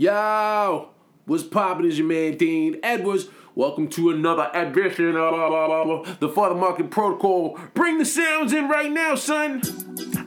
Yo, what's poppin' is your man Dean Edwards. Welcome to another edition of the FuthaMuckin' Podcast. Bring the sounds in right now, son.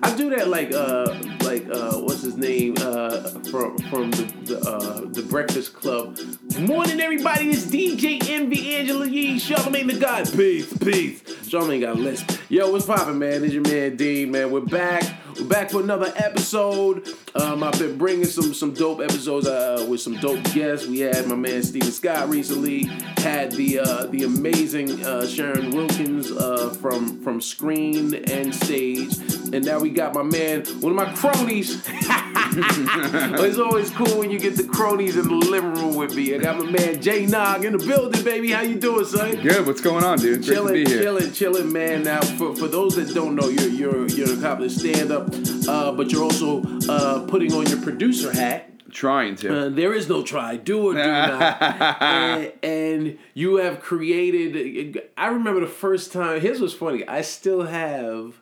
I do that like uh like uh what's his name uh from from the the, uh, the Breakfast Club. Morning everybody, it's DJ Envy Angela Yee, Charlamagne the God. Peace, peace. Charlamagne got a lisp. Yo, what's poppin', man? It's your man Dean, man. We're back. We're back for another episode. Um, I've been bringing some some dope episodes uh, with some dope guests. We had my man Steven Scott recently. Had the uh, the amazing uh, Sharon Wilkins uh, from from Screen and Stage, and now we got my man, one of my cronies. it's always cool when you get the cronies in the living room with me. I got my man Jay Nog in the building, baby. How you doing, son? Good. What's going on, dude? Chilling, to be here. chilling, chilling, man. Now, for, for those that don't know, you're you're you're an accomplished stand up, uh, but you're also uh, putting on your producer hat. Trying to. Uh, there is no try, do or do not. and, and you have created. I remember the first time. His was funny. I still have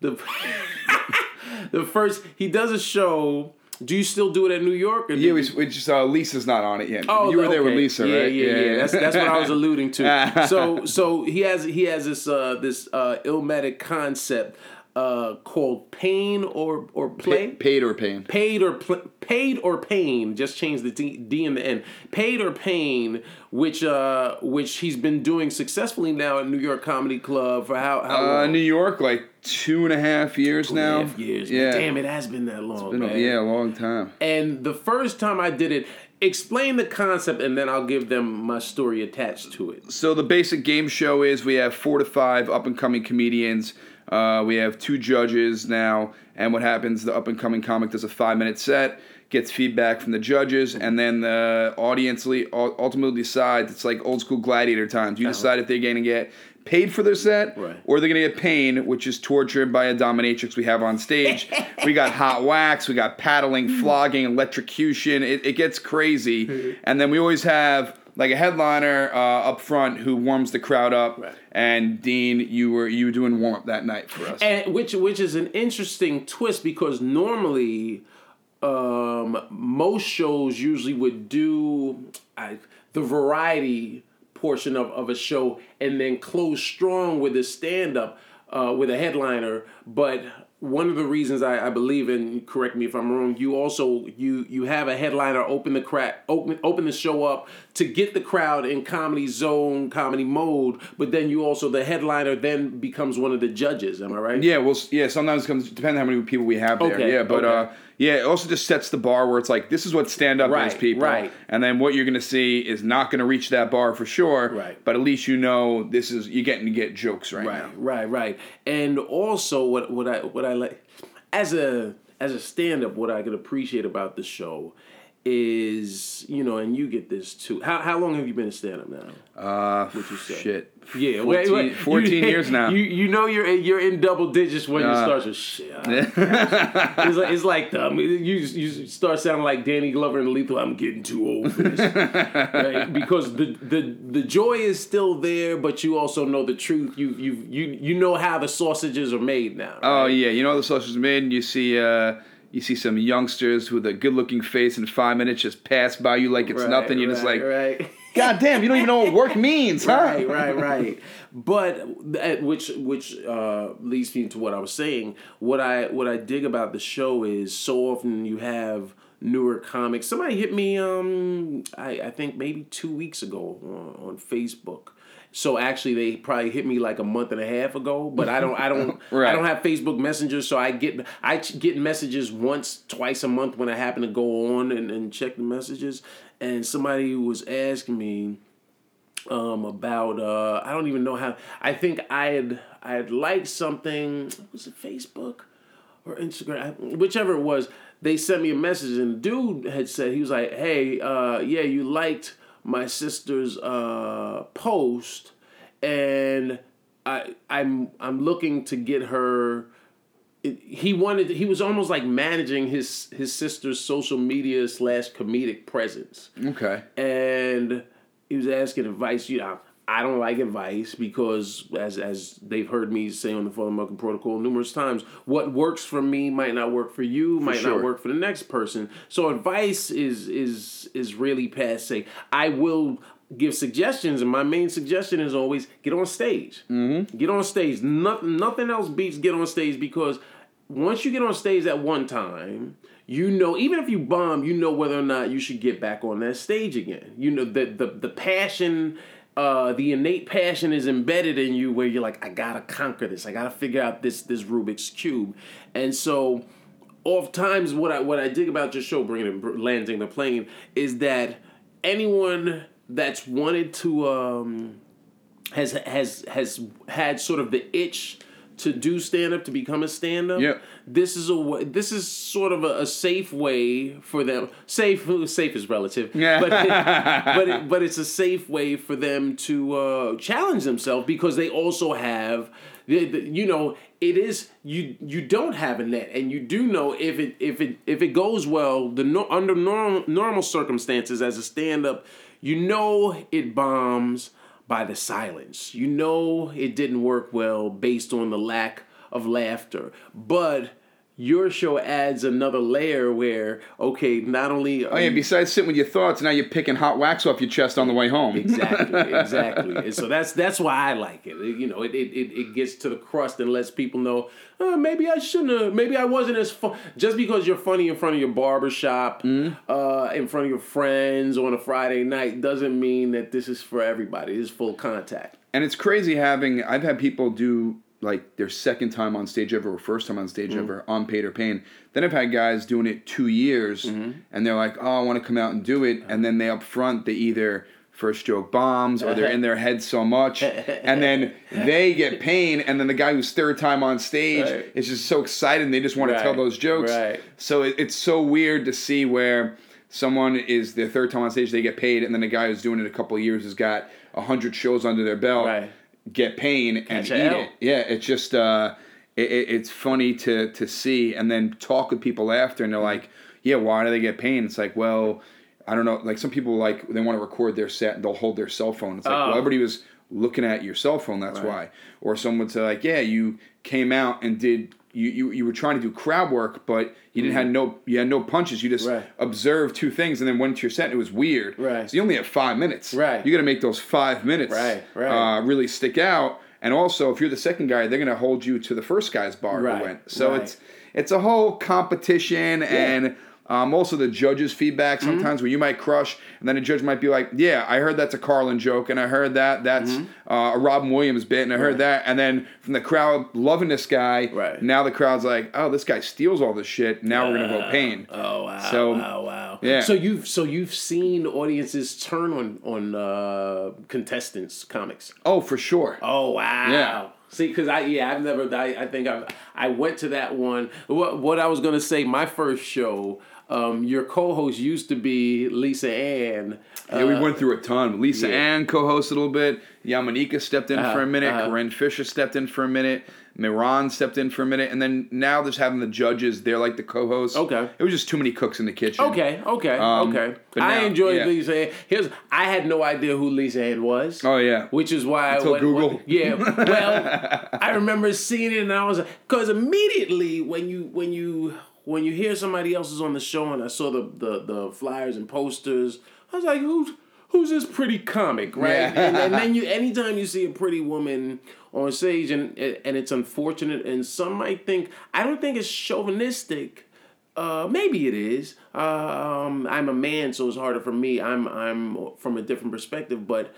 the the first. He does a show. Do you still do it at New York? Or yeah, did we, we just uh, Lisa's not on it yet. Oh, you were there with. Lisa, yeah, right? Yeah, yeah, That's that's what I was alluding to. So so he has he has this uh this uh illmatic concept uh called pain or or play. Pa- paid or pain. Paid or pl- paid or pain. Just change the D, D in the end. Paid or pain, which uh which he's been doing successfully now at New York Comedy Club for how how Uh, long? New York, like two and a half years Two now. half years. man. Yeah. Damn, it has been that long. Been a- yeah, a long time. And the first time I did it, explain the concept, and then I'll give them my story attached to it. So the basic game show is we have four to five up and coming comedians. Uh, we have two judges now, and what happens? The up and coming comic does a five minute set, gets feedback from the judges, and then the audience le- ultimately decides. It's like old school gladiator times. You decide if they're going to get paid for their set Right. or they're going to get pain, which is tortured by a dominatrix we have on stage. we got hot wax, we got paddling, flogging, electrocution. It, it gets crazy, and then we always have like a headliner uh, up front who warms the crowd up. Right. And Dean, you were you were doing warm up that night for us. and which which is an interesting twist because normally um most shows usually would do I, the variety portion of, of a show and then close strong with a stand-up uh, with a headliner but one of the reasons I, I believe and correct me if I'm wrong you also you you have a headliner open the crack open open the show up to get the crowd in comedy zone comedy mode but then you also the headliner then becomes one of the judges am I right yeah, well, yeah. Sometimes it comes depending on how many people we have there. Okay, yeah, but okay. uh, yeah, it also just sets the bar where it's like this is what stand up is, people. right. And then what you're gonna see is not gonna reach that bar for sure. Right. But at least you know this is you're getting to get jokes right, right now. right right and also what what i what i like as a as a stand-up what i could appreciate about the show is you know and you get this too how, how long have you been a stand-up now Uh, what you say? shit. yeah 14, wait, wait. 14 You- years now. you you know you're you're in double digits when you Uh, start with shit it's like it's like the, I mean, you you start sounding like Danny Glover and Lethal. I'm getting too old for this, right? Because the the the joy is still there, but you also know the truth. You you you you know how the sausages are made now. Oh yeah, you know how the socials made. And You see, uh, you see some youngsters with a good-looking face in five minutes just pass by you like it's Right, nothing. You're just like, right. God damn, you don't even know what work means, huh? right, right, right. But which which uh, leads me to what I was saying. What I what I dig about the show is so often you have newer comics. Somebody hit me, um, I, I think maybe two weeks ago on, on Facebook. So actually, they probably hit me like a month and a half ago. But I don't, I don't, I don't have Facebook Messenger, so I get I get messages once, twice a month when I happen to go on and, and check the messages. And somebody was asking me um, about uh, I don't even know how. I think I had I had liked something. Was it Facebook or Instagram? Whichever it was, they sent me a message, and the dude had said he was like, "Hey, uh, yeah, you liked my sister's uh, post, and I I'm I'm looking to get her." it- He wanted. He was almost like managing his his sister's social media slash comedic presence Okay. and he was asking advice. You know, I don't like advice because, as as they've heard me say on the FuthaMuckin' Podcast numerous times, what works for me might not work for you, might sure. not work for the next person. So advice is is is really passe. I will give suggestions, and my main suggestion is always get on stage. Mm-hmm. Get on stage. Nothing nothing else beats get on stage because once you get on stage at one time, you know, even if you bomb, you know whether or not you should get back on that stage again. You know, the the, the passion, uh, the innate passion is embedded in you where you're like, I gotta conquer this. I gotta figure out this this Rubik's Cube. And so oft times what I what I dig about your show, bringing it, landing the plane, is that anyone that's wanted to um, has has has had sort of the itch to do stand up to become a stand up. Yep. This is a way, this is sort of a, a safe way for them. Safe safe is relative. Yeah. But but it, but it's a safe way for them to uh, challenge themselves because they also have the, the, you know it is you you don't have a net and you do know if it if it if it goes well the no, under normal normal circumstances as a stand up you know it bombs by the silence. You know it didn't work well based on the lack of laughter. But your show adds another layer where, okay, not only. Oh yeah. Besides sitting with your thoughts, now you're picking hot wax off your chest on the way home. Exactly, exactly. and so that's that's why I like it. You know, it, it, it, it gets to the crust and lets people know, oh, maybe I shouldn't have, maybe I wasn't as fun. Just because you're funny in front of your barbershop, Mm-hmm. uh, in front of your friends on a Friday night, doesn't mean that this is for everybody. It's full contact. And it's crazy having. I've had people do like their second time on stage ever or first time on stage Mm-hmm. ever on Paid or Pain. Then I've had guys doing it two years Mm-hmm. and they're like, oh, I want to come out and do it. And then they up front, they either first joke bombs or they're in their head so much. and then they get pain. And then the guy who's third time on stage Right. is just so excited and they just want to tell those jokes. right. So it, it's so weird to see where someone is their third time on stage, they get paid, and then the guy who's doing it a couple of years has got a hundred shows under their belt, Right. Get pain and eat L. it. Yeah, it's just uh, it, it- it's funny to to see, and then talk with people after, and they're like, yeah, why do they get pain? It's like, well, I don't know. Like some people like they want to record their set and they'll hold their cell phone. It's like, Oh. well, everybody was looking at your cell phone. That's why. Or someone would say like, yeah, you came out and did. You, you, you were trying to do crowd work, but you didn't have no you had no punches. You just Mm. Right. observed two things and then went to your set. and It was weird. Right. So you only have five minutes. Right. You got to make those five minutes. Right, right. Uh, really stick out. And also, if you're the second guy, they're gonna hold you to the first guy's bar Right, who went. So right. it's it's a whole competition and. Um, also, the judge's feedback Mm-hmm. sometimes where you might crush, and then a judge might be like, "Yeah, I heard that's a Carlin joke, and I heard that that's Mm-hmm. uh, a Robin Williams bit, and I heard that." And then from the crowd loving this guy, Right. now the crowd's like, "Oh, this guy steals all this shit. Now we're gonna vote pain." Oh wow! So- wow! Wow! yeah. So you've so you've seen audiences turn on on uh, contestants comics. Oh, for sure. Oh wow! Yeah. See, because I yeah I've never I, I think I I went to that one. What what I was gonna say my first show. Um, your co-host used to be Lisa Ann. Yeah, we went through a ton. Lisa yeah. Ann co-hosted a little bit. Yamaneika stepped in for a minute. uh-huh. Corinne Fisher stepped in for a minute. Miran stepped in for a minute, and then now there's having the judges. They're like the co-hosts. Okay. It was just too many cooks in the kitchen. Okay, okay, Um, okay. but I enjoyed yeah. Lisa Ann. Here's I had no idea who Lisa Ann was. Oh yeah. Which is why Until I went, Google. went- yeah. Well, I remember seeing it and I was because immediately when you when you when you hear somebody else is on the show and I saw the the, the flyers and posters, I was like, who's who's this pretty comic, right? Yeah. And, and then you anytime you see a pretty woman on stage and and it's unfortunate and some might think I don't think it's chauvinistic. Uh, maybe it is. Uh, um, I'm a man, so it's harder for me. I'm I'm from a different perspective, but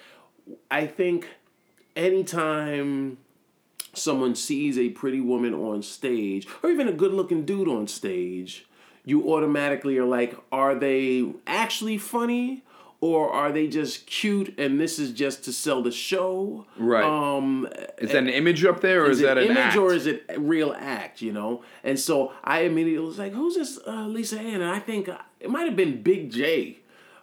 I think anytime someone sees a pretty woman on stage, or even a good looking dude on stage, you automatically are like, are they actually funny? Or are they just cute and this is just to sell the show? Right. Um, Is that an image up there, or is, is that an image act? or is it a real act? You know, and so I immediately was like, "Who's this uh, Lisa Ann?" And I think uh, it might have been Big J.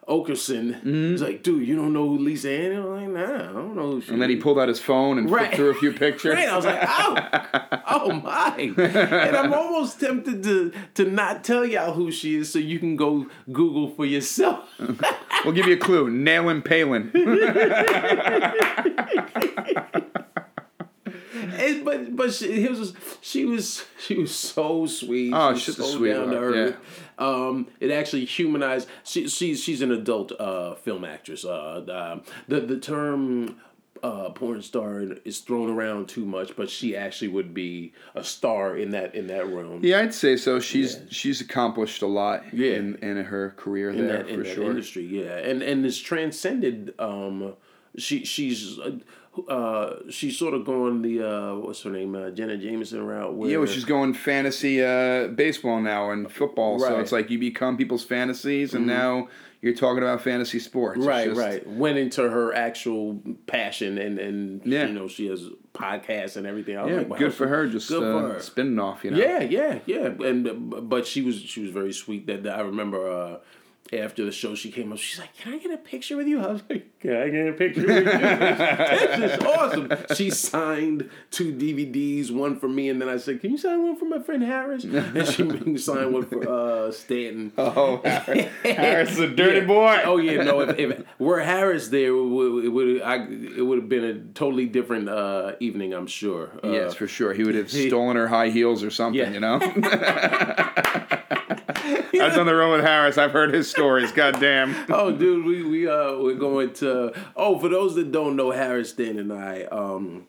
Okerson. Mm-hmm. He's like, dude, you don't know who Lisa Ann is? I'm like, nah, I don't know who she and then he pulled out his phone and Right. flipped through a few pictures. Right, I was like, oh, oh my, and I'm almost tempted to to not tell y'all who she is, so you can go Google for yourself. we'll give you a clue. Nailing Palin. And, but but she, was she was she was so sweet. Oh, she she's was so sweetheart, down to earth. Um, it actually humanized. She, she's she's an adult uh, film actress. Uh, um, the the term uh, porn star is thrown around too much, but she actually would be a star in that in that realm. Yeah, I'd say so. She's she's accomplished a lot Yeah. in, in her career in there that in for that sure. industry, yeah, and and it's transcended. Um, she she's uh, uh she's sort of going the uh what's her name uh, Jenna Jameson route. Where, Yeah, well, she's going fantasy uh, baseball now and football. So Right. Mm-hmm. it's like you become people's fantasies, and now you're talking about fantasy sports. Right, just- right. Went into her actual passion, and and Yeah. you know she has podcasts and everything. I Yeah, like, wow, good for her. Just good uh, for her. spinning off, you know. Yeah, yeah, yeah. And uh, but she was she was very sweet. That that I remember uh, after the show, she came up. She's like, "Can I get a picture with you?" I was like, "Can I get a picture with you?" this is awesome. She signed two DVDs, one for me, and then I said, "Can you sign one for my friend Harris?" And she signed one for uh, Stanton. Oh, Harris, Harris is a dirty Yeah. boy. Oh yeah, no. If, if were Harris there, it would it would I, it would have been a totally different uh, evening. I'm sure. Uh, yes, for sure. He would have stolen her high heels or something, Yeah. you know? I've done the road with Harris. I've heard his stories. God damn. oh, dude, we we uh we're going to. Oh, for those that don't know, Harris Stan and I um.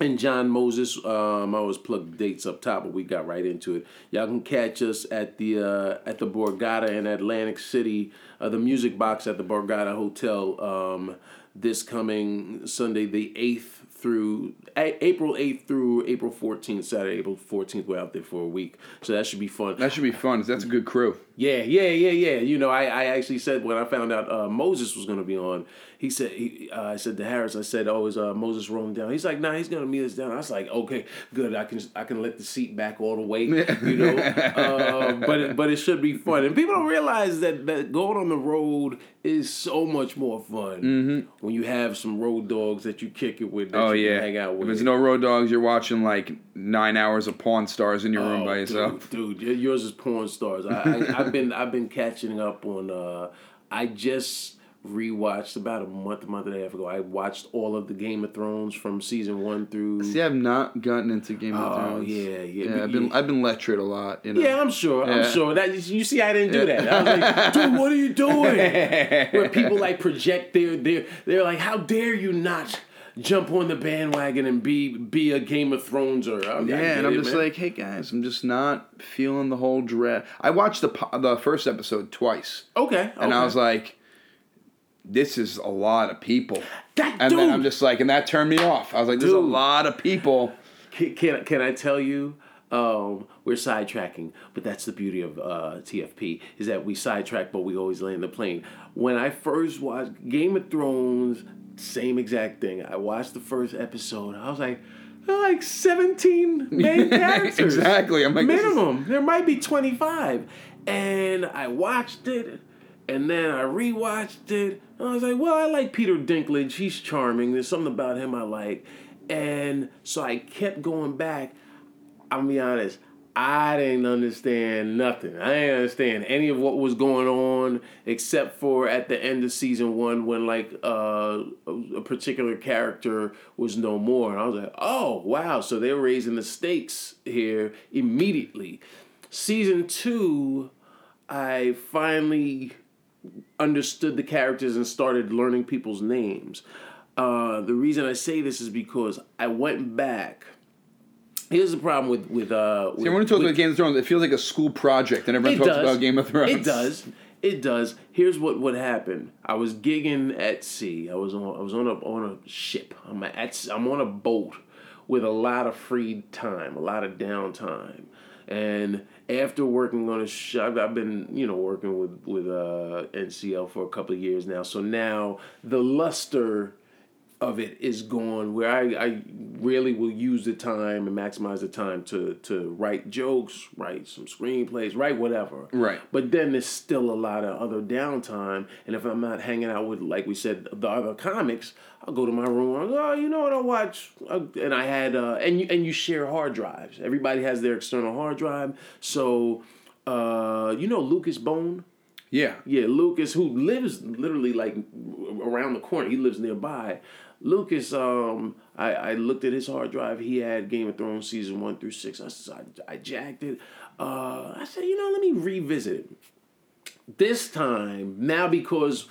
And John Moses, um, I always plug dates up top, but we got right into it. Y'all can catch us at the uh, at the Borgata in Atlantic City, uh, the Music Box at the Borgata Hotel, um, this coming Sunday, the eighth through a- April eighth through April fourteenth. Saturday, April fourteenth, we're out there for a week, so that should be fun. That should be fun. That's a good crew. Yeah, yeah, yeah, yeah. You know, I, I actually said when I found out uh, Moses was going to be on, he said, he, uh, I said to Harris, I said, oh, is uh, Moses rolling down? He's like, nah, he's going to meet us down. I was like, okay, good. I can I can let the seat back all the way, you know. uh, but it, but it should be fun, and people don't realize that that going on the road is so much more fun when you have some road dogs that you kick it with. That Mm-hmm. Oh, you yeah. hang out with. If it's no road dogs, you're watching like nine hours of Pawn Stars in your room Oh, by yourself. dude, yours is Pawn stars. I, I, I've been I've been catching up on. Uh, I just rewatched about a month, a month and a half ago. I watched all of the Game of Thrones from season one through. See, I've not gotten into Game of Oh Thrones. yeah, yeah, Yeah, I've been I've been lectured a lot. You know? Yeah, I'm sure. I'm sure. That you see, I didn't do that. I was like, dude, what are you doing? Where people like project their their they're like, how dare you not jump on the bandwagon and be be a Game of Thrones or I Yeah, and I'm it, just man. like, hey guys, I'm just not feeling the whole dread. I watched the po- the first episode twice, okay, and I was like, this is a lot of people. That And then I'm just like, and that turned me off. I was like, there's a lot of people. Can, can, can I tell you? Um, we're sidetracking, but that's the beauty of uh, TFP is that we sidetrack, but we always land the plane. When I first watched Game of Thrones, same exact thing. I watched the first episode. I was like, there are like seventeen main characters. Exactly. I'm like, this is- minimum. There might be twenty five, and I watched it. And then I rewatched it. And I was like, well, I like Peter Dinklage. He's charming. There's something about him I like. And so I kept going back. I'm be honest, I didn't understand nothing. I didn't understand any of what was going on except for at the end of season one when like uh, a, particular character was no more. And I was like, oh wow, so they're raising the stakes here immediately. Season two, I finally understood the characters and started learning people's names. Uh, the reason I say this is because I went back. Here's the problem with with uh. With, See, when we talk with- about Game of Thrones, it feels like a school project, and everyone talks does. about Game of Thrones. It does. It does. Here's what what happened. I was gigging at sea. I was on I was on a on a ship. I'm at I'm on a boat with a lot of free time, a lot of downtime. And after working on a show, I've, I've been you know working with with uh, NCL for a couple of years now. So now the luster of it is gone where I, I really will use the time and maximize the time to to write jokes, write some screenplays, write whatever. Right. But then there's still a lot of other downtime. And if I'm not hanging out with, like we said, the other comics, I'll go to my room. I'll go, oh, you know what? I'll watch. And I had, uh, and you and you share hard drives. Everybody has their external hard drive. So, uh, you know, Lucas Bone. Yeah. Yeah, Lucas, who lives literally like around the corner, he lives nearby. Lucas, um, I, I looked at his hard drive. He had Game of Thrones season one through six. I, said- I, I jacked it. Uh, I said, you know, let me revisit it. This time, now because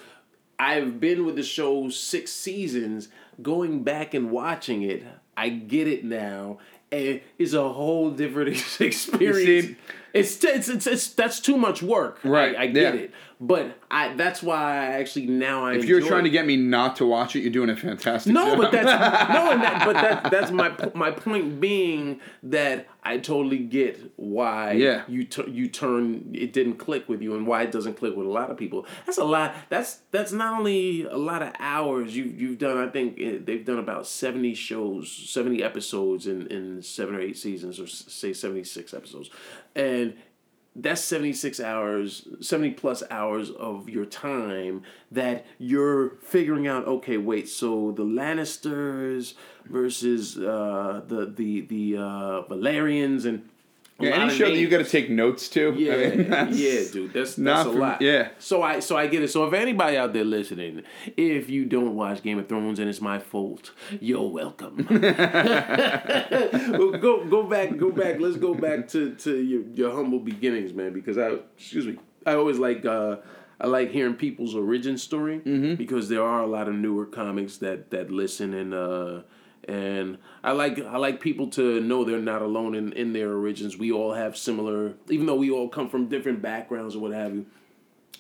I've been with the show six seasons, going back and watching it, I get it now. And it's a whole different experience. it's, it's, it's, it's, that's too much work. Right, I, I get yeah. it. But I that's why I actually now I If you're trying to get me not to watch it, you're doing a fantastic no, job. but that's no, and that, but that that's my my point being that I totally get why Yeah. you tu- you turn it didn't click with you and why it doesn't click with a lot of people. That's a lot. That's that's not only a lot of hours you you've done. I think eh, they've done about seventy shows, seventy episodes in in seven or eight seasons, or say seventy six episodes, and that's 76 hours 70 plus hours of your time that you're figuring out okay wait so the lannisters versus uh the the the uh Valyrians and Yeah, any show that you names. got to take notes to. Yeah, I mean, yeah, dude, that's not that's a for- lot. yeah. So I so I get it. So if anybody out there listening, if you don't watch Game of Thrones and it's my fault, you're welcome. well, go go back, go back. Let's go back to to your, your humble beginnings, man. Because I excuse me, I always like uh, I like hearing people's origin story Mm-hmm. because there are a lot of newer comics that that listen and. uh and I like I like people to know they're not alone in, in their origins. We all have similar, even though we all come from different backgrounds or what have you.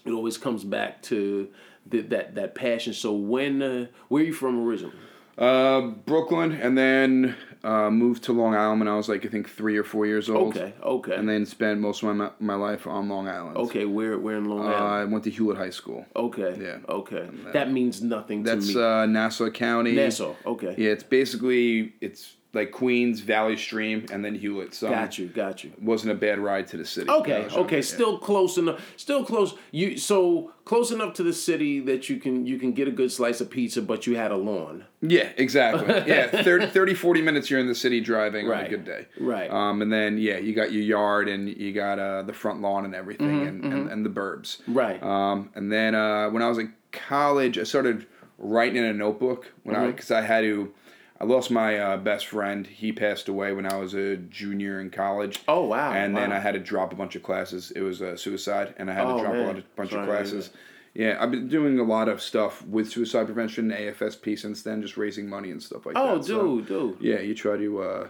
It always comes back to the, that that passion. So when uh, where are you from originally? Uh, Brooklyn, and then uh, moved to Long Island when I was like I think three or four years old. Okay, okay, And then spent most of my my life on Long Island. okay. Where where in Long Uh, Island? I went to Hewlett High School. Okay, yeah. okay. That means nothing to That's me. uh, Nassau County. Nassau. Okay. Yeah, it's basically it's like Queens, Valley Stream, and then Hewlett. So Got you. Got you. wasn't a bad ride to the city. Okay, okay, yeah. still close enough. Still close. You so close enough to the city that you can you can get a good slice of pizza, but you had a lawn. Yeah, exactly. Yeah, 30, 30, 40 minutes you're in the city driving on a Right. good day. Right. Um, and then yeah, you got your yard and you got uh, the front lawn and everything and, and, and the burbs. Mm-hmm, Right. Um, and then uh, when I was in college, I started writing in a notebook when Mm-hmm. I because I had to. I lost my uh, best friend. He passed away when I was a junior in college. Oh, wow, And then. I had to drop a bunch of classes. It was a suicide, and I had Oh, to drop man. a lot of, bunch Sorry of classes. Yeah, I've been doing a lot of stuff with suicide prevention, AFSP since then, just raising money and stuff like oh, that. Oh, dude, dude. yeah, you try to uh,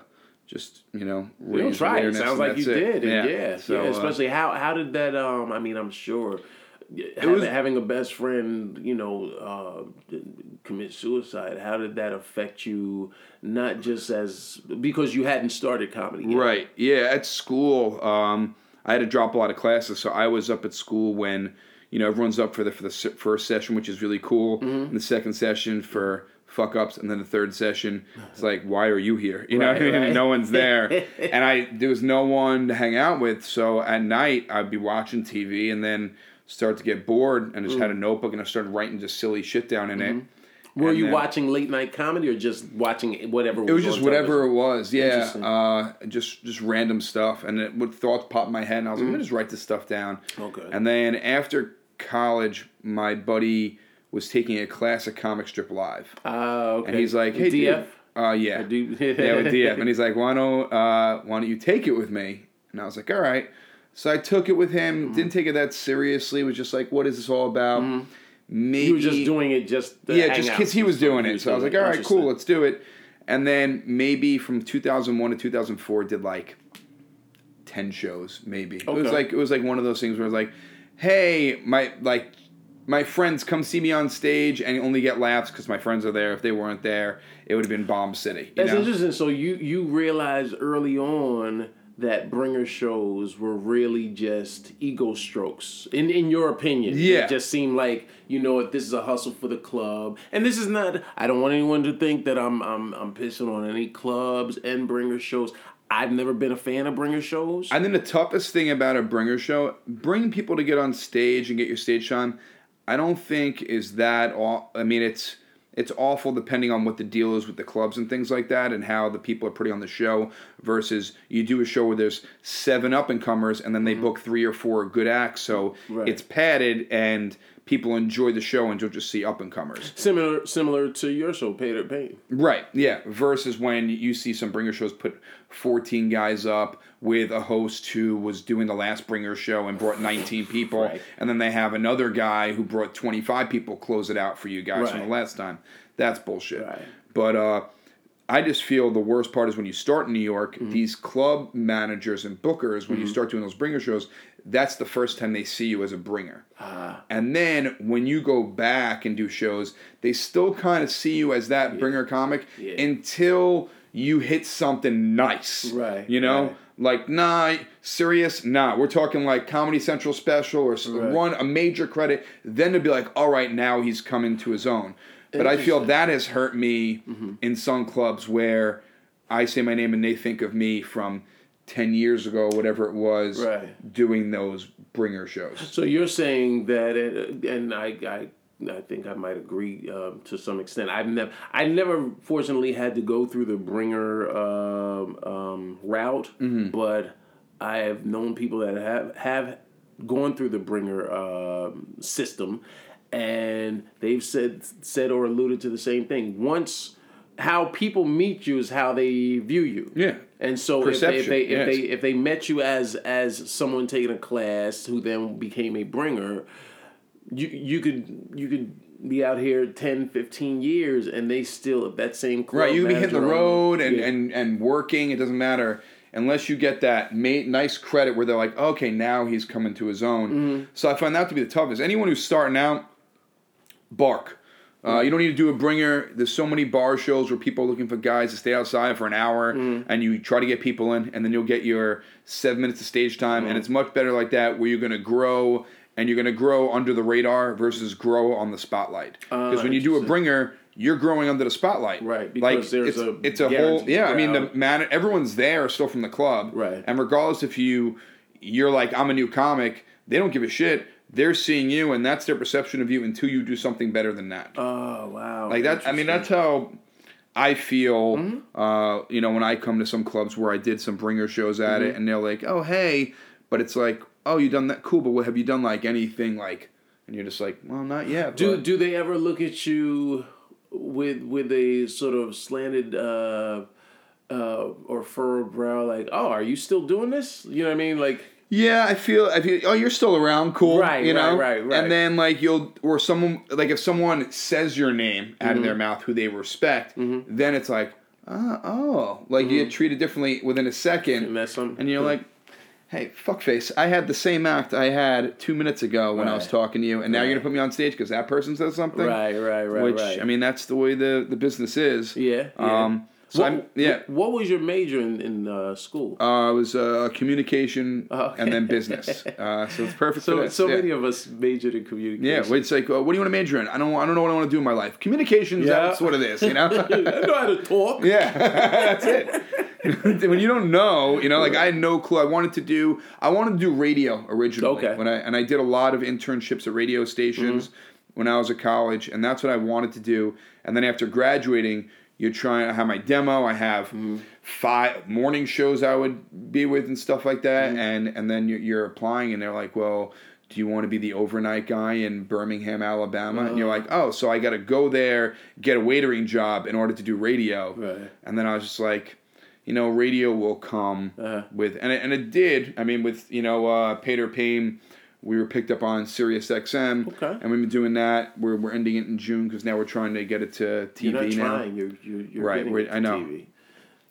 just you know You don't try. It sounds like you it. did. and Yeah, So, yeah. uh, Especially how how did that? Um, I mean, I'm sure. Having, was- having a best friend, you know, uh, commit suicide. How did that affect you? Not just as because you hadn't started comedy. Yet. Right. Yeah. At school, um, I had to drop a lot of classes, so I was up at school when you know everyone's up for the for the first session, which is really cool. Mm-hmm. And the second session for fuck ups, and then the third session, it's like, why are you here? You know, Right, what I mean? right. no one's there, and I there was no one to hang out with. So at night, I'd be watching TV, and then start to get bored, and just Mm. had a notebook, and I started writing just silly shit down in it. Were And you then- watching late night comedy or just watching whatever? Was? It was just on whatever it was, yeah. Uh, just just random stuff, and it would thoughts pop in my head, and I was like, let me just write this stuff down. Mm. Okay. And then after college, my buddy was taking a class at Comic Strip Live, Ah, okay. and he's like, "Hey, DF. dude, uh, yeah, Do- yeah, with DF," and he's like, "Why don't uh, why don't you take it with me?" And I was like, "All right." So I took it with him. Mm-hmm. Didn't take it that seriously. Was just like, "What is this all about?" Maybe You were just doing it just yeah, just because he was doing it. So I was like, all right, cool, let's do it. And then maybe from 2001 to 2004, did like 10 shows, maybe. It was like it was like one of those things where it was like, hey, my like my friends come see me on stage and only get laughs because my friends are there. If they weren't there, it would have been Bomb City. You That's know? interesting. So you you realized early on that bringer shows were really just ego strokes in in your opinion Yeah. it just seemed like you know what this is a hustle for the club and this is not i don't want anyone to think that i'm i'm, I'm pissing on any clubs and bringer shows i've never been a fan of bringer shows I think the toughest thing about a bringer show, bring people to get on stage and get your stage time, I don't think is that all. I mean, it's it's awful depending on what the deal is with the clubs and things like that and how the people are putting on the show versus you do a show where there's seven up and comers and then they book three or four good acts so Mm-hmm. Right. it's padded and people enjoy the show and you'll just see up and comers Similar similar to your show, Paid or Pain. right yeah versus when you see some bringer shows put 14 guys up with a host who was doing the last bringer show and brought 19 people Right. and then they have another guy who brought 25 people close it out for you guys from the last time that's bullshit Right. but uh I just feel the worst part is when you start in New York, Mm-hmm. these club managers and bookers, when you start doing those bringer shows, that's the first time they see you as a bringer. Ah. And then when you go back and do shows, they still kind of see you as that bringer comic Yeah. until you hit something nice. Right, You know? right. Like, nah, serious? Nah. We're talking like Comedy Central special or Right. run a major credit. Then to be like, all right, now he's coming to his own. But I feel that has hurt me Mm-hmm. in some clubs where I say my name and they think of me from 10 years ago, whatever it was, Right. doing those bringer shows. So you're saying that, it, and I, I, I think I might agree um, to some extent. I've never, I never, fortunately, had to go through the bringer um, um, route, but I have known people that have have gone through the bringer um, system, and they've said said or alluded to the same thing. Once, how people meet you is how they view you. Yeah. And so if they, if they if yes. they if they met you as as someone taking a class who then became a bringer, you you could you could be out here 10, 15 years and they still if that same Right, you can be hitting the road and, Yeah. and, and working. It doesn't matter unless you get that ma- nice credit where they're like, okay, now he's coming to his own. Mm-hmm. So I find that to be the toughest. Anyone who's starting out, bark. Uh, you don't need to do a bringer. There's so many bar shows where people are looking for guys to stay outside for an hour, Mm-hmm. and you try to get people in, and then you'll get your seven minutes of stage time, Mm-hmm. and it's much better like that, where you're going to grow, and you're going to grow under the radar versus grow on the spotlight. Because when you do a bringer, you're growing under the spotlight. Right, because there's it's, a it's a whole yeah. I mean, the man, everyone's there still from the club, Right. And regardless if you you're like I'm a new comic, they don't give a shit. They're seeing you, and that's their perception of you until you do something better than that. Oh wow. like that. I mean, that's how I feel. Mm-hmm. Uh, you know, when I come to some clubs where I did some bringer shows at Mm-hmm. it, and they're like, "Oh, hey," but it's like, "Oh, you done that? Cool." But what have you done? Like anything? Like, and you're just like, "Well, not yet." do but- do they ever look at you with with a sort of slanted uh uh or furrowed brow like, "Oh, are you still doing this?" You know what I mean? Like Yeah, I feel. I feel. Oh, you're still around. Cool. Right, You know. right, right, right. And then like you'll or someone like if someone says your name out of mm-hmm. their mouth who they respect, Mm-hmm. then it's like, oh, oh, like you get mm-hmm. treated differently within a second, some and you're mm-hmm. like. Hey, fuckface! I had the same act I had two minutes ago when I was talking to you, and now you're gonna put me on stage because that person says something. Right, right, right, Which right. I mean, that's the way the the business is. Yeah, yeah. Um, So what, I'm yeah. What was your major in, in uh, school? Uh, it was uh, communication Okay. and then business. Uh, so it's perfect so so yeah. many of us majored in communication. Yeah, it's like, uh, what do you want to major in? I don't, I don't know what I want to do in my life. Communications, Yeah. that's what it is, you know? I know how to talk. yeah, that's it. when you don't know, you know, like I had no clue. I wanted to do, I wanted to do radio originally. Okay. When I and I did a lot of internships at radio stations when I was at college, and that's what I wanted to do. And then after graduating, you're trying. I have my demo. I have five morning shows I would be with and stuff like that. And and then you're, you're applying, and they're like, well. Do you want to be the overnight guy in Birmingham, Alabama? And you're like, oh, so I got to go there, get a waitering job in order to do radio. Right. And then I was just like, you know, radio will come Uh-huh. with, and it, and it did. I mean, with you know, uh, Paid or Pain, we were picked up on Sirius XM, Okay. and we've been doing that. We're we're ending it in June because now we're trying to get it to TV You're not now. trying. You're you're, you're Right, getting we're- it to I know. TV.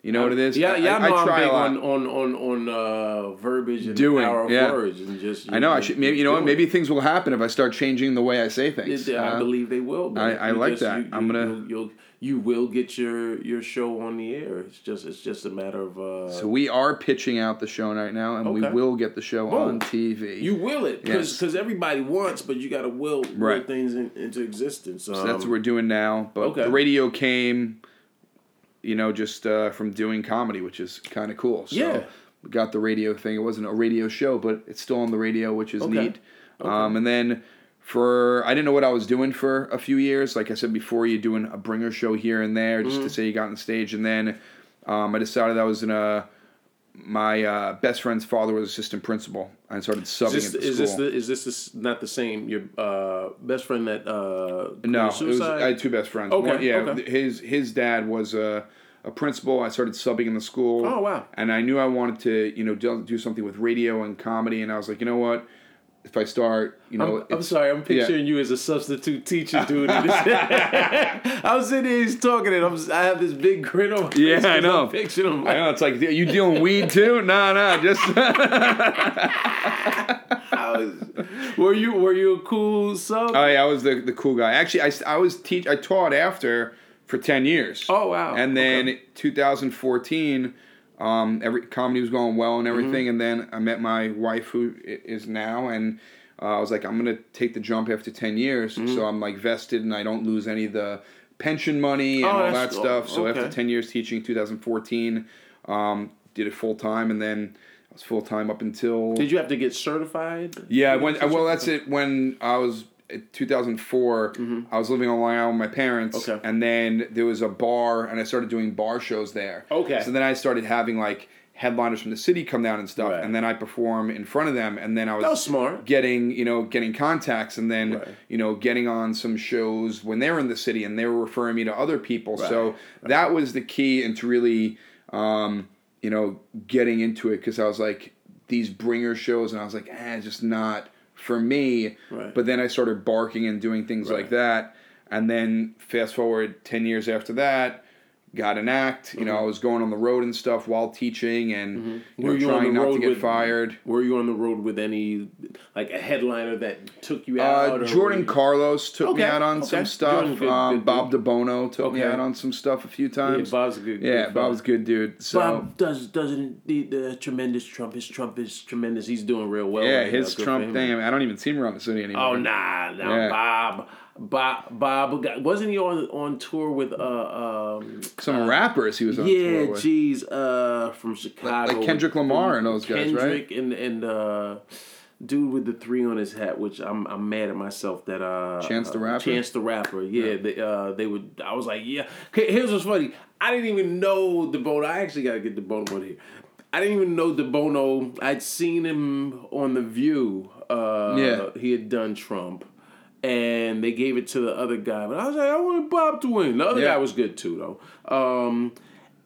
You know what it is? Yeah, I- yeah. I, I know I try big a lot. on on on on uh, verbiage and Doing, power of yeah. words and just. I know. I should maybe you know what? Maybe things will happen if I start changing the way I say things. It, I Uh, believe they will. I- I You like that. I'm gonna- You'll, you'll you will get your your show on the air. It's just it's just a matter of. Uh, so we are pitching out the show right now, and we will get the show Whoa. on TV. you will it because Yes. everybody wants, but you got to will, will Right. things in, into existence. Um, So that's what we're doing now. But okay. the radio came, you know, just uh, from doing comedy, which is kind of cool. So Yeah. we got the radio thing. It wasn't a radio show, but it's still on the radio, which is Okay. neat. Um, and then for I didn't know what I was doing for a few years. Like I said before, you're doing a bringer show here and there just Mm-hmm. to say you got on stage, and then um, I decided I was gonna. My uh, best friend's father was assistant principal. I started subbing Is this, at the is school. this the, is this not the same? Your uh, best friend that uh, no, it was. I had two best friends. Okay, One- yeah, okay. his his dad was a, a principal. I started subbing in the school. Oh, wow. And I knew I wanted to, you know, do, do something with radio and comedy. And I was like, you know what? If I start, you know, I'm, I'm sorry, I'm picturing you as a substitute teacher, dude. I'm sitting here, he's talking, and I'm, I have this big grin on my Yeah, face. I 'cause know. I'm picturing him I know it's like you dealing weed too? No, no, just I was- were you were you a cool sub? oh yeah, I was the, the cool guy. Actually, I, I was teach I taught after for ten years. Oh, wow. And then Okay. 2014, um, every comedy was going well and everything. Mm-hmm. And then I met my wife, who is now, and uh, I was like, I'm gonna take the jump after ten years, Mm-hmm. so I'm like vested and I don't lose any of the pension money and Oh, all that stuff. So okay. after ten years teaching, 2014, um, did it full time, and then I was full time up until Did you have to get certified? yeah, when well, that's it. When I was in 2004, I was living on Long Island with my parents, Mm-hmm. Okay. and then there was a bar, and I started doing bar shows there. Okay. So then I started having like headliners from the city come down and stuff, Right. and then I perform in front of them, and then I was, was smart. getting you know getting contacts, and then Right. you know getting on some shows when they were in the city, and they were referring me to other people. So Right. that was the key into really. Um, you know, getting into it because I was like these bringer shows, and I was like, eh, just not for me. Right. But then I started barking and doing things Right. like that, and then fast forward ten years after that, got an act. You know, I was going on the road and stuff while teaching, and you know, Mm-hmm. Were you trying not to get with- fired. Were you on the road with any like a headliner that took you Uh, out? or Jordan you- Carlos took me out on okay. some stuff. Good- um, good Bob. DiBuono took me out on some stuff a few Yeah, times. Bob's a good. Yeah, good Bob's a good dude. So Bob does doesn't the, the tremendous Trump. His Trump is tremendous. He's doing real well. yeah, right his now. Trump thing. I, I don't even see him around the city anymore. Oh nah, nah, Yeah. Bob, Bob, Bob. Wasn't he on on tour with uh um Some rappers he was on yeah, tour with. geez, uh from Chicago, like Kendrick Lamar and those guys, right? Kendrick and and uh. Dude with the three on his hat, which I'm I'm mad at myself that uh Chance the uh, Rapper? Chance the Rapper, yeah, They, uh, they would. I was like, yeah. Here's what's funny. I didn't even know DiBuono. I actually gotta get DiBuono on here. I didn't even know DiBuono. I'd seen him on the View. Uh, Yeah. he had done Trump, and they gave it to the other guy. But I was like, I want Bob to win. The other Yeah. guy was good too, though. Um,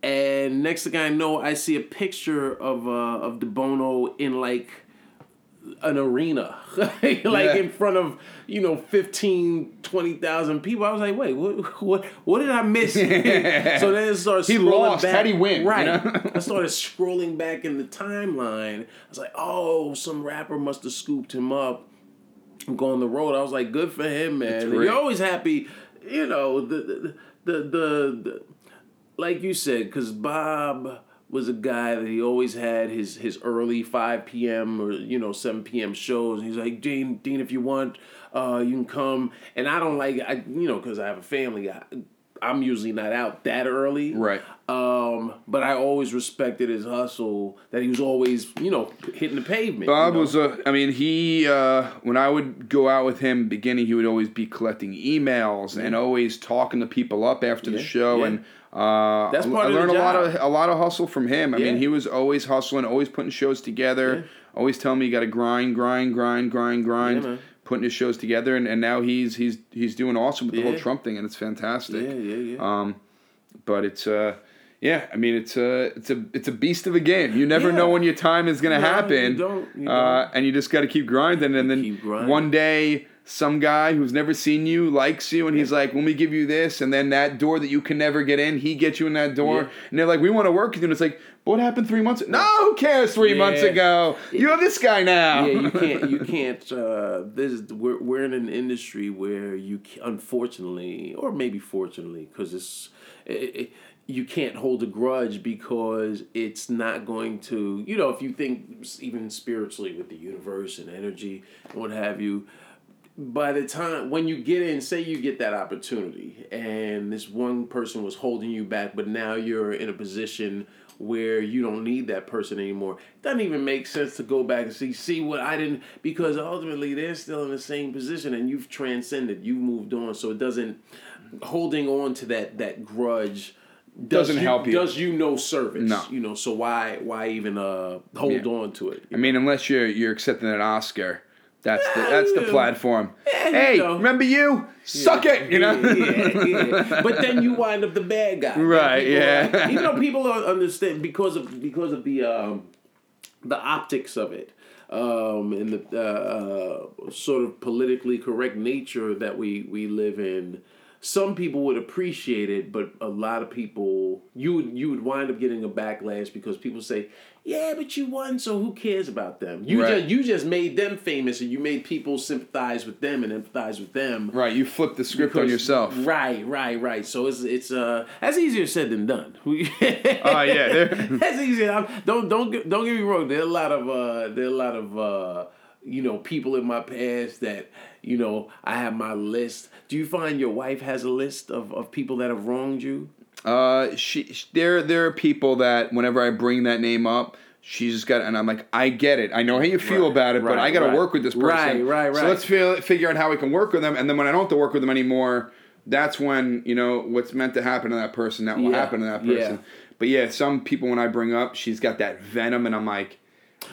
and next thing I know, I see a picture of uh, of DiBuono in like an arena, like Yeah. in front of you know 15, 20,000 people. I was like, wait, what, what, what did I miss? so then it started. He lost. Back. How'd he win, you Right. know? I started scrolling back in the timeline. I was like, oh, some rapper must have scooped him up. Go on the road. I was like, good for him, man. You're always happy, you know. The the the, the, the like you said, because Bob was a guy that he always had his his early 5 p.m. or you know 7 p.m. shows. And he's like, Dean, Dean, if you want, uh, you can come. And I don't like, I you know, because I have a family. I, I'm usually not out that early. Right. Um, but I always respected his hustle. That he was always, you know, hitting the pavement. Bob you know? was a. I mean, he. Uh, when I would go out with him, beginning, he would always be collecting emails and always talking to people up after the show, yeah. and uh, That's I- part I of the learned a lot of a lot of hustle from him. I mean, he was always hustling, always putting shows together, always telling me you got to grind, grind, grind, grind, grind. Putting his shows together, and, and now he's he's he's doing awesome with the whole Trump thing, and it's fantastic. Yeah, yeah, yeah. Um, but it's uh, yeah. I mean, it's a it's a it's a beast of a game. You never Yeah. know when your time is gonna No, you happen. don't, you uh, and you just got to keep grinding. And then Keep grinding. one day, some guy who's never seen you likes you, and he's like, "Let me give you this." And then that door that you can never get in, he gets you in that door. Yeah. And they're like, "We want to work with you." And it's like, "But "What happened three months?" No, who cares? Three months ago, you have this guy now. yeah, you can't. You can't. Uh, this is we're we're in an industry where you unfortunately, or maybe fortunately, because it's it, it, you can't hold a grudge because it's not going to. You know, if you think even spiritually with the universe and energy and what have you. By the time when you get in, say you get that opportunity, and this one person was holding you back, but now you're in a position where you don't need that person anymore. It doesn't even make sense to go back and see see what I didn't because ultimately they're still in the same position and you've transcended, you've moved on. So it doesn't holding on to that that grudge does Doesn't help you. Does you no service? No. You know, so why why even uh hold Yeah. on to it? I mean, unless you're you're accepting an Oscar, that's the that's the platform. Yeah, you hey, know. remember you? Suck it, you know. yeah, yeah. But then you wind up the bad guy. Right, yeah. are- even though people don't understand because of because of the um, the optics of it. Um, and the uh, uh, sort of politically correct nature that we, we live in, some people would appreciate it, but a lot of people you would you would wind up getting a backlash because people say, "Yeah, but you won, so who cares about them? You Right. just you just made them famous, and you made people sympathize with them and empathize with them." Right, you flip the script on yourself. Right, right, right. So it's it's uh that's easier said than done. oh Oh yeah, that's easier. I'm, don't don't don't get me wrong. There are a lot of uh there are a lot of uh you know people in my past that you know I have my list. Do you find your wife has a list of, of people that have wronged you? Uh, she, sh there there are people that whenever I bring that name up, she's just got, and I'm like, I get it. I know how you feel Right, about it, but I got to right. work with this person. Right, right, right. So let's feel, figure out how we can work with them, and then when I don't have to work with them anymore, that's when you know what's meant to happen to that person that will Yeah, happen to that yeah. person. But yeah, some people when I bring up, she's got that venom, and I'm like,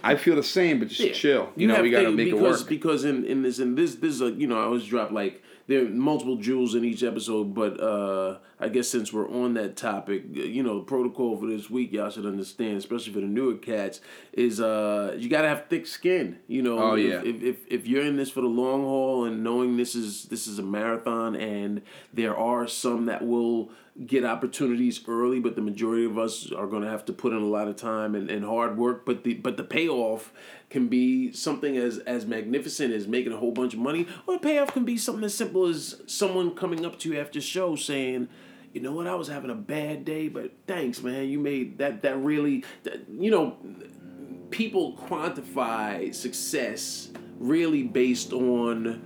I feel the same, but just Yeah. chill. You, know, we got to make because, it work. Because in, in this in this this is a you know I always drop like there are multiple jewels in each episode, but uh I guess since we're on that topic, you know the protocol for this week y'all should understand, especially for the newer cats, is uh you gotta have thick skin. You know, Oh, if, yeah. if, if if you're in this for the long haul and knowing this is this is a marathon and there are some that will get opportunities early, but the majority of us are going to have to put in a lot of time and, and hard work. But the but the payoff can be something as as magnificent as making a whole bunch of money, or the payoff can be something as simple as someone coming up to you after show saying. You know what? I was having a bad day, but thanks, man. You made that. That really, that, you know, people quantify success really based on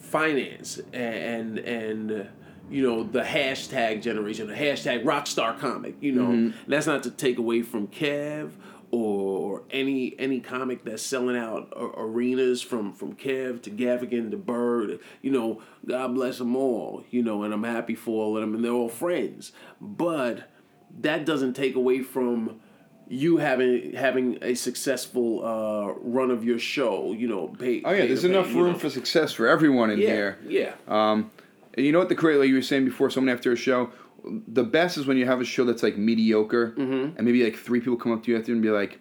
finance and and uh, you know the hashtag generation, the hashtag rockstar comic. You know, Mm-hmm. That's not to take away from Kev or any any comic that's selling out arenas from from Kev to Gaffigan to Bird. You know, God bless them all. You know, and I'm happy for all of them, and they're all friends. But that doesn't take away from you having having a successful uh, run of your show. You know, pay. Oh yeah, pay there's pay, enough you room know. for success for everyone in yeah, here. Yeah. Um, and you know what the great, like you were saying before, someone after a show, the best is when you have a show that's like mediocre, Mm-hmm. and maybe like three people come up to you after and be like,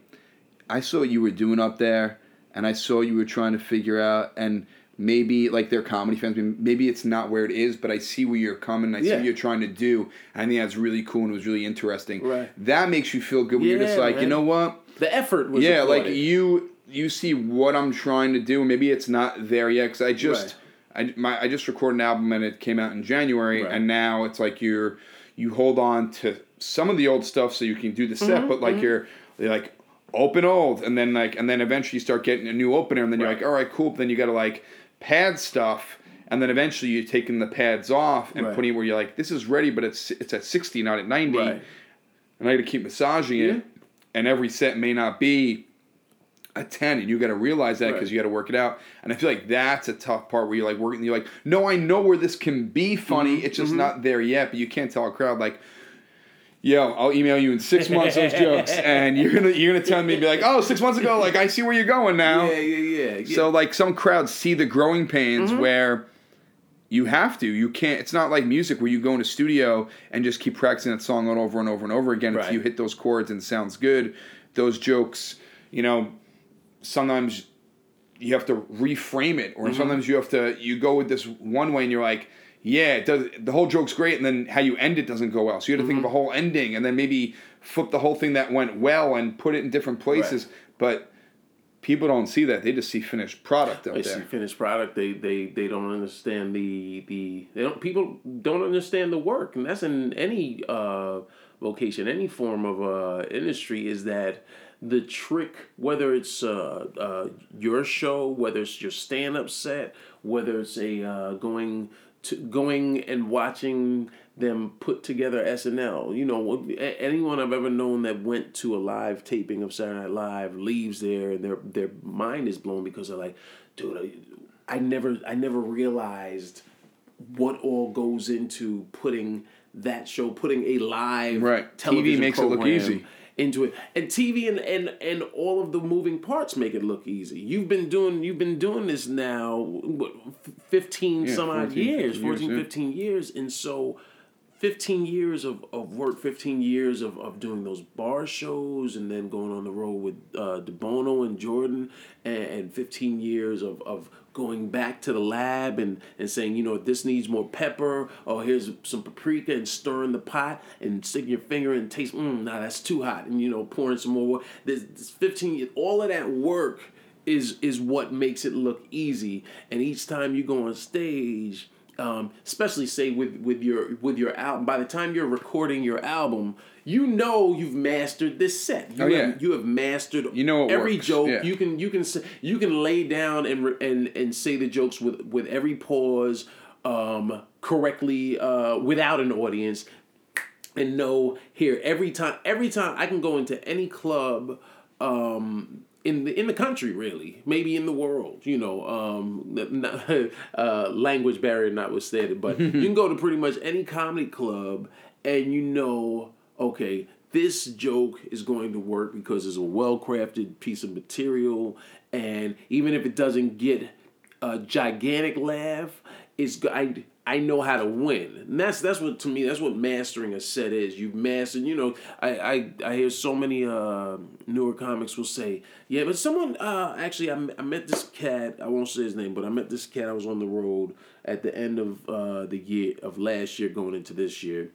"I saw what you were doing up there, and I saw you were trying to figure out, and maybe like they're comedy fans, maybe it's not where it is, but I see where you're coming, I see what you're trying to do, and I think that's really cool and it was really interesting. Right. That makes you feel good when you're just Yeah, like, you know what? The effort was yeah like you you see what i'm trying to do maybe it's not there yet because i just I, my, I just recorded an album and it came out in january Right. and now it's like you're you hold on to some of the old stuff so you can do the set Mm-hmm, but like you're, you're like open old and then like and then eventually you start getting a new opener and then you're like all right cool but then you gotta like pad stuff and then eventually you're taking the pads off and Right. putting it where you're like this is ready but it's it's at 60 not at 90 Right. and I got to keep massaging Yeah. it. And every set may not be a ten, and you got to realize that because Right. you got to work it out. And I feel like that's a tough part where you're like working. You're like, no, I know where this can be funny. Mm-hmm. It's just not there yet. But you can't tell a crowd like. Yo, I'll email you in six months those jokes, and you're gonna you're gonna tell me be like, oh, six months ago, like I see where you're going now. Yeah, yeah, yeah. yeah. So like some crowds see the growing pains Mm-hmm. where you have to. You can't. It's not like music where you go in a studio and just keep practicing that song on over and over and over again Right. until you hit those chords and it sounds good. Those jokes, you know, sometimes you have to reframe it, Mm-hmm. or sometimes you have to. You go with this one way and you're like. Yeah, it does. The whole joke's great, and then how you end it doesn't go well. So you have to think of a Mm-hmm. whole ending, and then maybe flip the whole thing that went well and put it in different places. But people don't see that; they just see finished product out They there. see finished product. They they they don't understand the the they don't people don't understand the work, and that's in any uh, vocation, any form of uh, industry, is that the trick, whether it's uh, uh, your show, whether it's your stand up set, whether it's a uh, going to going and watching them put together SNL. You know, anyone I've ever known that went to a live taping of Saturday Night Live leaves there and their their mind is blown because they're like, dude, I, never I never realized what all goes into putting that show, putting a live right. television TV makes it look easy into it. And tv and, and and all of the moving parts make it look easy. You've been doing you've been doing this now what 15 Yeah, some odd 14, years 15 14 years, yeah. 15 years. And so 15 years of, of work 15 years of, of doing those bar shows and then going on the road with uh, DiBuono and Jordan and, and 15 years of, of going back to the lab and, and saying, you know, this needs more pepper or here's some paprika and stirring the pot and sticking your finger and taste, mm, nah, that's too hot. And, you know, pouring some more water. this there's 15 years, all of that work is is what makes it look easy. And each time you go on stage, um, especially say with with your with your album, by the time you're recording your album, you know you've mastered this set. You Oh, yeah. have, you have mastered You know every works, joke. yeah. You can you can you can lay down and re- and and say the jokes with with every pause um, correctly uh, without an audience and know here every time every time I can go into any club um in the in the country really. Maybe in the world you know um not, uh language barrier notwithstanding. But you can go to pretty much any comedy club and you know okay this joke is going to work because it's a well crafted piece of material. And even if it doesn't get a gigantic laugh is I I know how to win. And that's that's what to me that's what mastering a set is. You've mastered, you know, I I, I hear so many uh, newer comics will say, "Yeah, but someone uh, actually I, I met this cat, I won't say his name, but I met this cat I was on the road at the end of uh, the year of last year going into this year.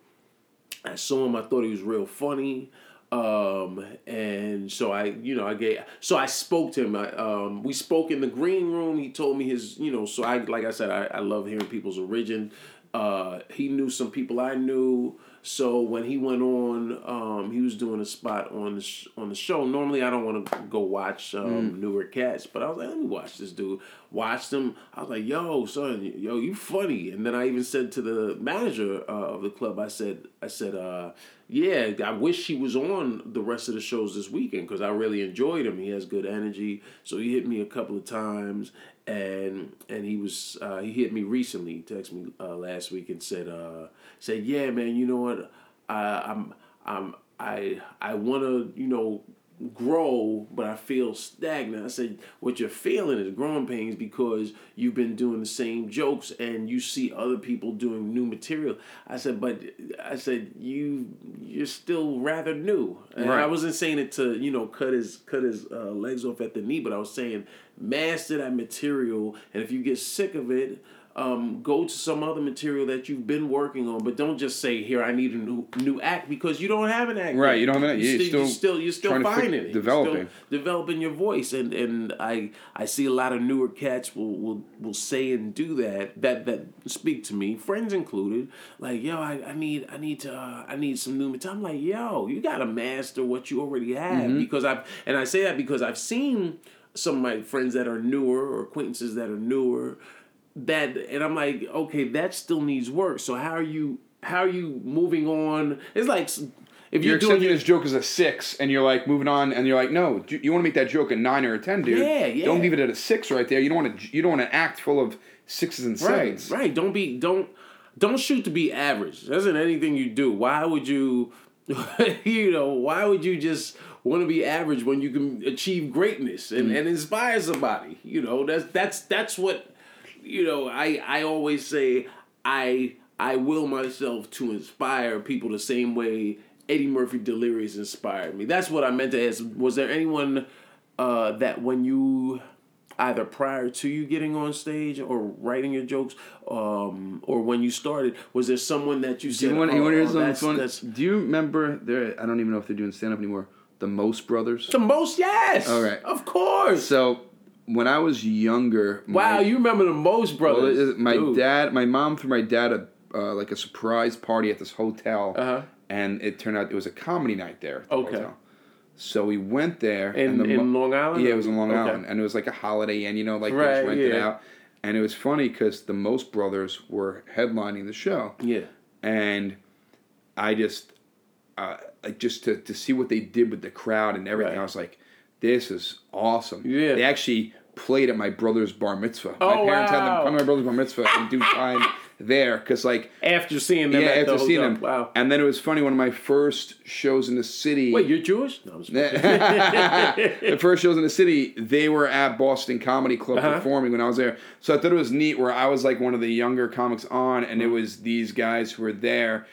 I saw him. I thought he was real funny. Um, and so I, you know, I gave, so I spoke to him. I, um, we spoke in the green room. He told me his, you know, so I, like I said, I, I love hearing people's origin. Uh, he knew some people I knew. So when he went on, um, he was doing a spot on the sh- on the show. Normally, I don't want to go watch um, newer cats, but I was like, let me watch this dude. Watched him. I was like, yo, son, yo, you funny. And then I even said to the manager uh, of the club, I said, I said, uh, yeah, I wish he was on the rest of the shows this weekend because I really enjoyed him. He has good energy. So he hit me a couple of times, and and he was uh, he hit me recently. He texted me uh, last week and said uh, said yeah, man, you know what, I, I'm I'm I I want to you know grow, but I feel stagnant. I said, what you're feeling is growing pains because you've been doing the same jokes and you see other people doing new material. I said, but I said you you're still rather new. And I wasn't saying it to you know cut his cut his uh, legs off at the knee, but I was saying master that material, and if you get sick of it. Um, go to some other material that you've been working on, but don't just say, "Here, I need a new new act," because you don't have an act. Right, yet. you don't have an act. You're still, you're still you're still trying to fi- finding it. Developing. developing your voice, and and I I see a lot of newer cats will will, will say and do that that that speak to me, friends included. Like, yo, I, I need I need to uh, I need some new material. I'm like, yo, you gotta master what you already have Mm-hmm. because I've and I say that because I've seen some of my friends that are newer or acquaintances that are newer that and I'm like, okay, that still needs work. So how are you how are you moving on? It's like if You're you're, doing accepting your, this joke as a six, and you're like moving on, and you're like, no, you, you want to make that joke a nine or a ten, dude. Yeah, yeah. Don't leave it at a six right there. You don't want to. You don't want to act full of sixes and sevens. right. Don't be don't don't shoot to be average. That isn't anything you do. Why would you you know, why would you just want to be average when you can achieve greatness and, Mm. and inspire somebody? You know, that's that's that's what you know, I I always say I I will myself to inspire people the same way Eddie Murphy Delirious inspired me. That's what I meant to ask. Was there anyone uh, that when you either prior to you getting on stage or writing your jokes, um, or when you started, was there someone that you Do said, you want to oh, hear oh, something that's, fun? that's Do you remember there? I don't even know if they're doing stand up anymore. The Most Brothers. the most? Yes. All right. Of course. So when I was younger, wow, my, you remember the most well, brothers? it- my Dude. dad, my mom threw my dad a uh, like a surprise party at this hotel, Uh-huh. and it turned out it was a comedy night there. The Okay. hotel. So we went there In- and the in Long Island? Yeah, it was in Long Okay. Island, and it was like a holiday, and you know, like they Right, just rented yeah. out. And it was funny because the Most Brothers were headlining the show Yeah. and I just uh, like just to, to see what they did with the crowd and everything. Right. I was like, this is awesome. Yeah. They actually played at my brother's bar mitzvah. Oh, my parents had them wow. come to my brother's bar mitzvah in due time there because like After seeing them yeah at after the seeing them Wow. and then it was funny one of my first shows in the city Wait, you're Jewish? No, the first shows in the city, they were at Boston Comedy Club Uh-huh. performing when I was there. So I thought it was neat where I was like one of the younger comics on, and it Mm-hmm. was these guys who were there.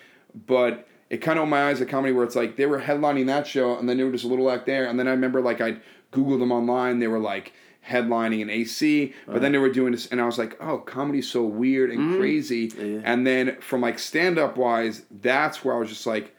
But it kind of opened my eyes to comedy where it's like they were headlining that show, and then they were just a little act there. And then I remember like I'd Googled them online, they were like headlining an AC, but Uh-huh. then they were doing this, and I was like, oh, comedy's so weird and crazy. Mm-hmm. Yeah. And then from like stand up wise, that's where I was just like,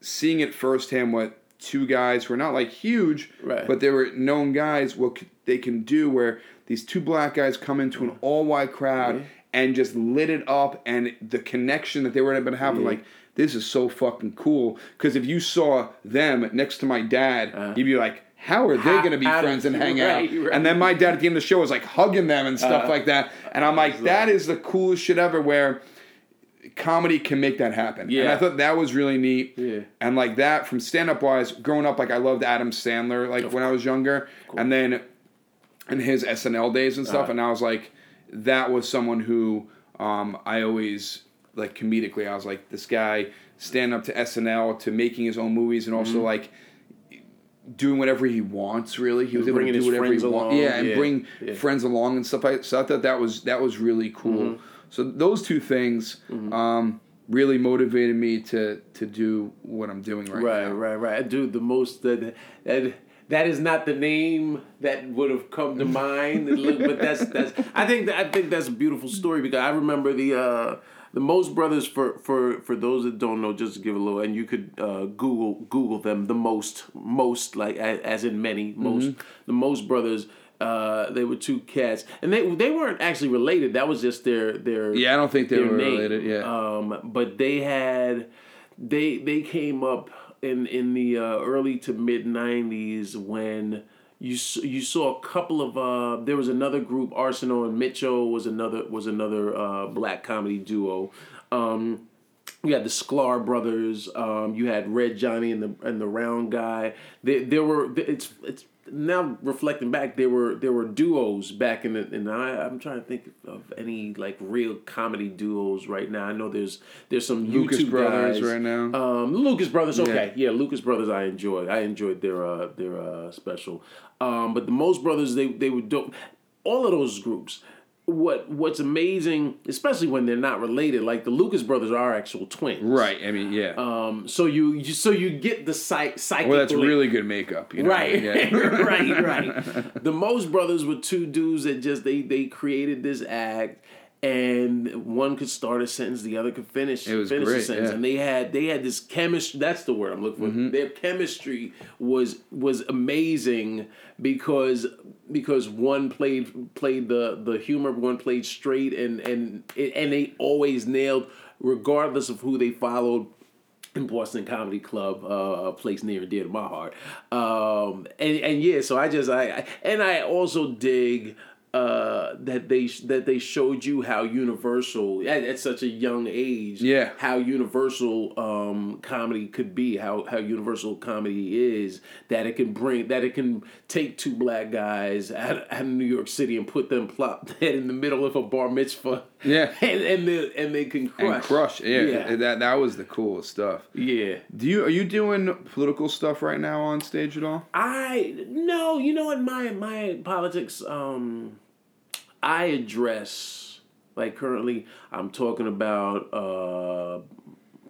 seeing it firsthand what two guys who are not like huge, Right. but they were known guys, what they can do where these two black guys come into an all white crowd Yeah. and just lit it up, and the connection that they were able to have, Yeah. like, this is so fucking cool. Because if you saw them next to my dad, Uh-huh. you'd be like, how are they going to be how friends and hang right, out? right. And then my dad at the end of the show was like hugging them and stuff Uh, like that. And I'm like, that is the coolest shit ever where comedy can make that happen. Yeah. And I thought that was really neat. Yeah. And like that from stand up wise, growing up like I loved Adam Sandler like when I was younger. And then in his SNL days and stuff, Uh-huh. and I was like, that was someone who um, I always like comedically, I was like, this guy stand up to SNL to making his own movies and Mm-hmm. also like doing whatever he wants. Really, he was able to do whatever he wants. Yeah, and yeah, bring yeah. friends along and stuff like. That. So I thought that was that was really cool. Mm-hmm. So those two things. Um, really motivated me to to do what I'm doing right, Right, now. right, right. Right. Dude, the most that that that is not the name that would have come to mind. But that's that's. I think that I think that's a beautiful story because I remember the uh, the Most Brothers. For for for those that don't know, just to give a little, and you could uh, Google Google them. The most most like as, as in many most the Most Brothers. Uh, they were two cats, and they they weren't actually related. That was just their their Yeah, I don't think they were name. related. Yeah. Um, but they had they they came up in in the uh, early to mid '90s when you you saw a couple of uh, there was another group Arsenal and Mitchell was another was another uh, black comedy duo. Um, you had the Sklar brothers. Um, you had Red Johnny and the and the Round Guy. There, there were it's it's now reflecting back. There were there were duos back in the and I I'm trying to think of any like real comedy duos right now. I know there's there's some Lucas YouTube Brothers guys. right now. Um, Lucas Brothers, okay, yeah. Lucas Brothers, I enjoyed. I enjoyed their uh, their uh, special. Um, but the Most Brothers, they they were dope. All of those groups. What what's amazing, especially when they're not related, like the Lucas Brothers are actual twins, Right. I mean, yeah. Um, so you, you so you get the psych psychic. well, that's link. really good makeup. You know? Right, Yeah. right, right. The Most Brothers were two dudes that just they they created this act, and one could start a sentence, the other could finish It was finish a great, sentence, yeah. and they had they had this chemistry. That's the word I'm looking for. Mm-hmm. Their chemistry was was amazing because because one played played the the humor, one played straight, and and and they always nailed, regardless of who they followed in Boston Comedy Club, uh, a place near and dear to my heart. Um, and and yeah, so I just I, I and I also dig uh, that they that they showed you how universal at, at such a young age. Yeah. how universal um, comedy could be. How how universal comedy is. That it can bring that it can take two black guys out, out of New York City and put them plop dead in the middle of a bar mitzvah. Yeah. and and they, and they can crush. and crush. Yeah, Yeah. That that was the coolest stuff. Yeah. Do you are you doing political stuff right now on stage at all? I no, you know what my my politics um I address like currently I'm talking about uh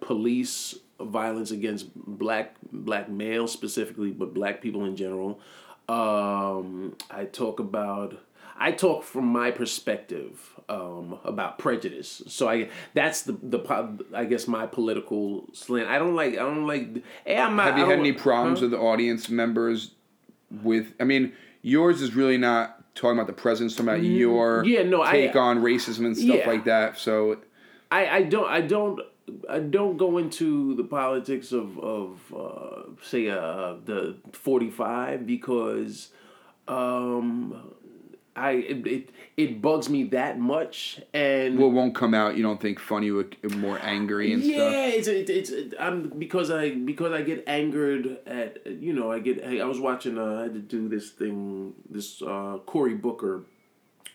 police violence against black black males specifically but black people in general. Um I talk about I talk from my perspective um, about prejudice. So I that's the the I guess my political slant. I don't like I don't like. Hey, I'm not, Have you had any problems huh? with the audience members? With I mean, yours is really not talking about the president, talking about your Mm, yeah, no, I- take on racism and stuff Yeah. like that. So I, I don't I don't I don't go into the politics of of uh, say uh, the forty five because um, I it, it it bugs me that much and Well, it won't come out. You don't think funny with more angry and yeah, stuff. it's it's it's it, I'm because I because I get angered at you know I get I was watching uh, I had to do this thing this uh, Cory Booker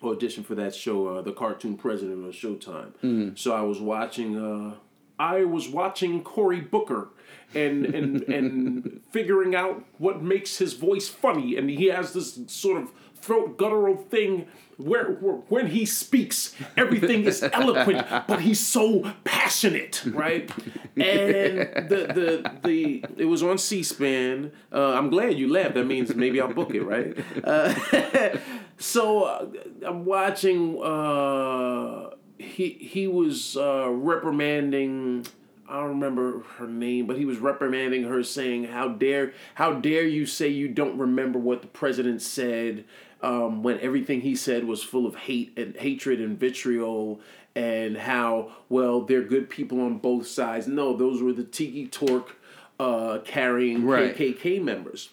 audition for that show uh, the cartoon president of Showtime Mm-hmm. so I was watching uh, I was watching Cory Booker and and and figuring out what makes his voice funny and he has this sort of throat guttural thing where, where when he speaks everything is eloquent but he's so passionate right? And the the the it was on c-span. Uh, i'm glad you laughed that means maybe i'll book it right? Uh, so uh, i'm watching uh, he he was uh, reprimanding I don't remember her name, but he was reprimanding her, saying, "How dare, how dare you say you don't remember what the president said um, when everything he said was full of hate and hatred and vitriol, and how well they're good people on both sides." No, those were the Tiki Torque uh, carrying Right. KKK members.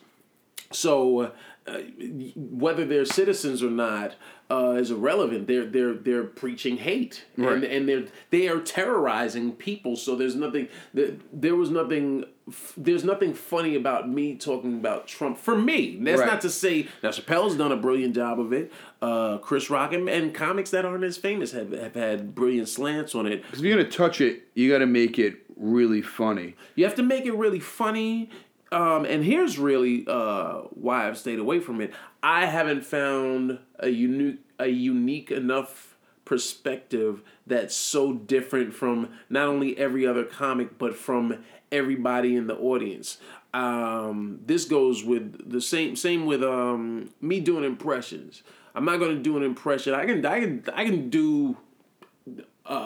So uh, whether they're citizens or not uh, is irrelevant. They're they're they're preaching hate and Right. and they're they are terrorizing people. So there's nothing there, there was nothing f- there's nothing funny about me talking about Trump for me. That's Right. not to say now Chappelle's done a brilliant job of it. Uh, Chris Rock and, and comics that aren't as famous have, have had brilliant slants on it. Because If you're gonna touch it, you got to make it really funny. You have to make it really funny. Um, and here's really uh, why I've stayed away from it. I haven't found a unique a unique enough perspective that's so different from not only every other comic but from everybody in the audience. Um, this goes with the same same with um, me doing impressions. I'm not going to do an impression. I can I can I can do a, a,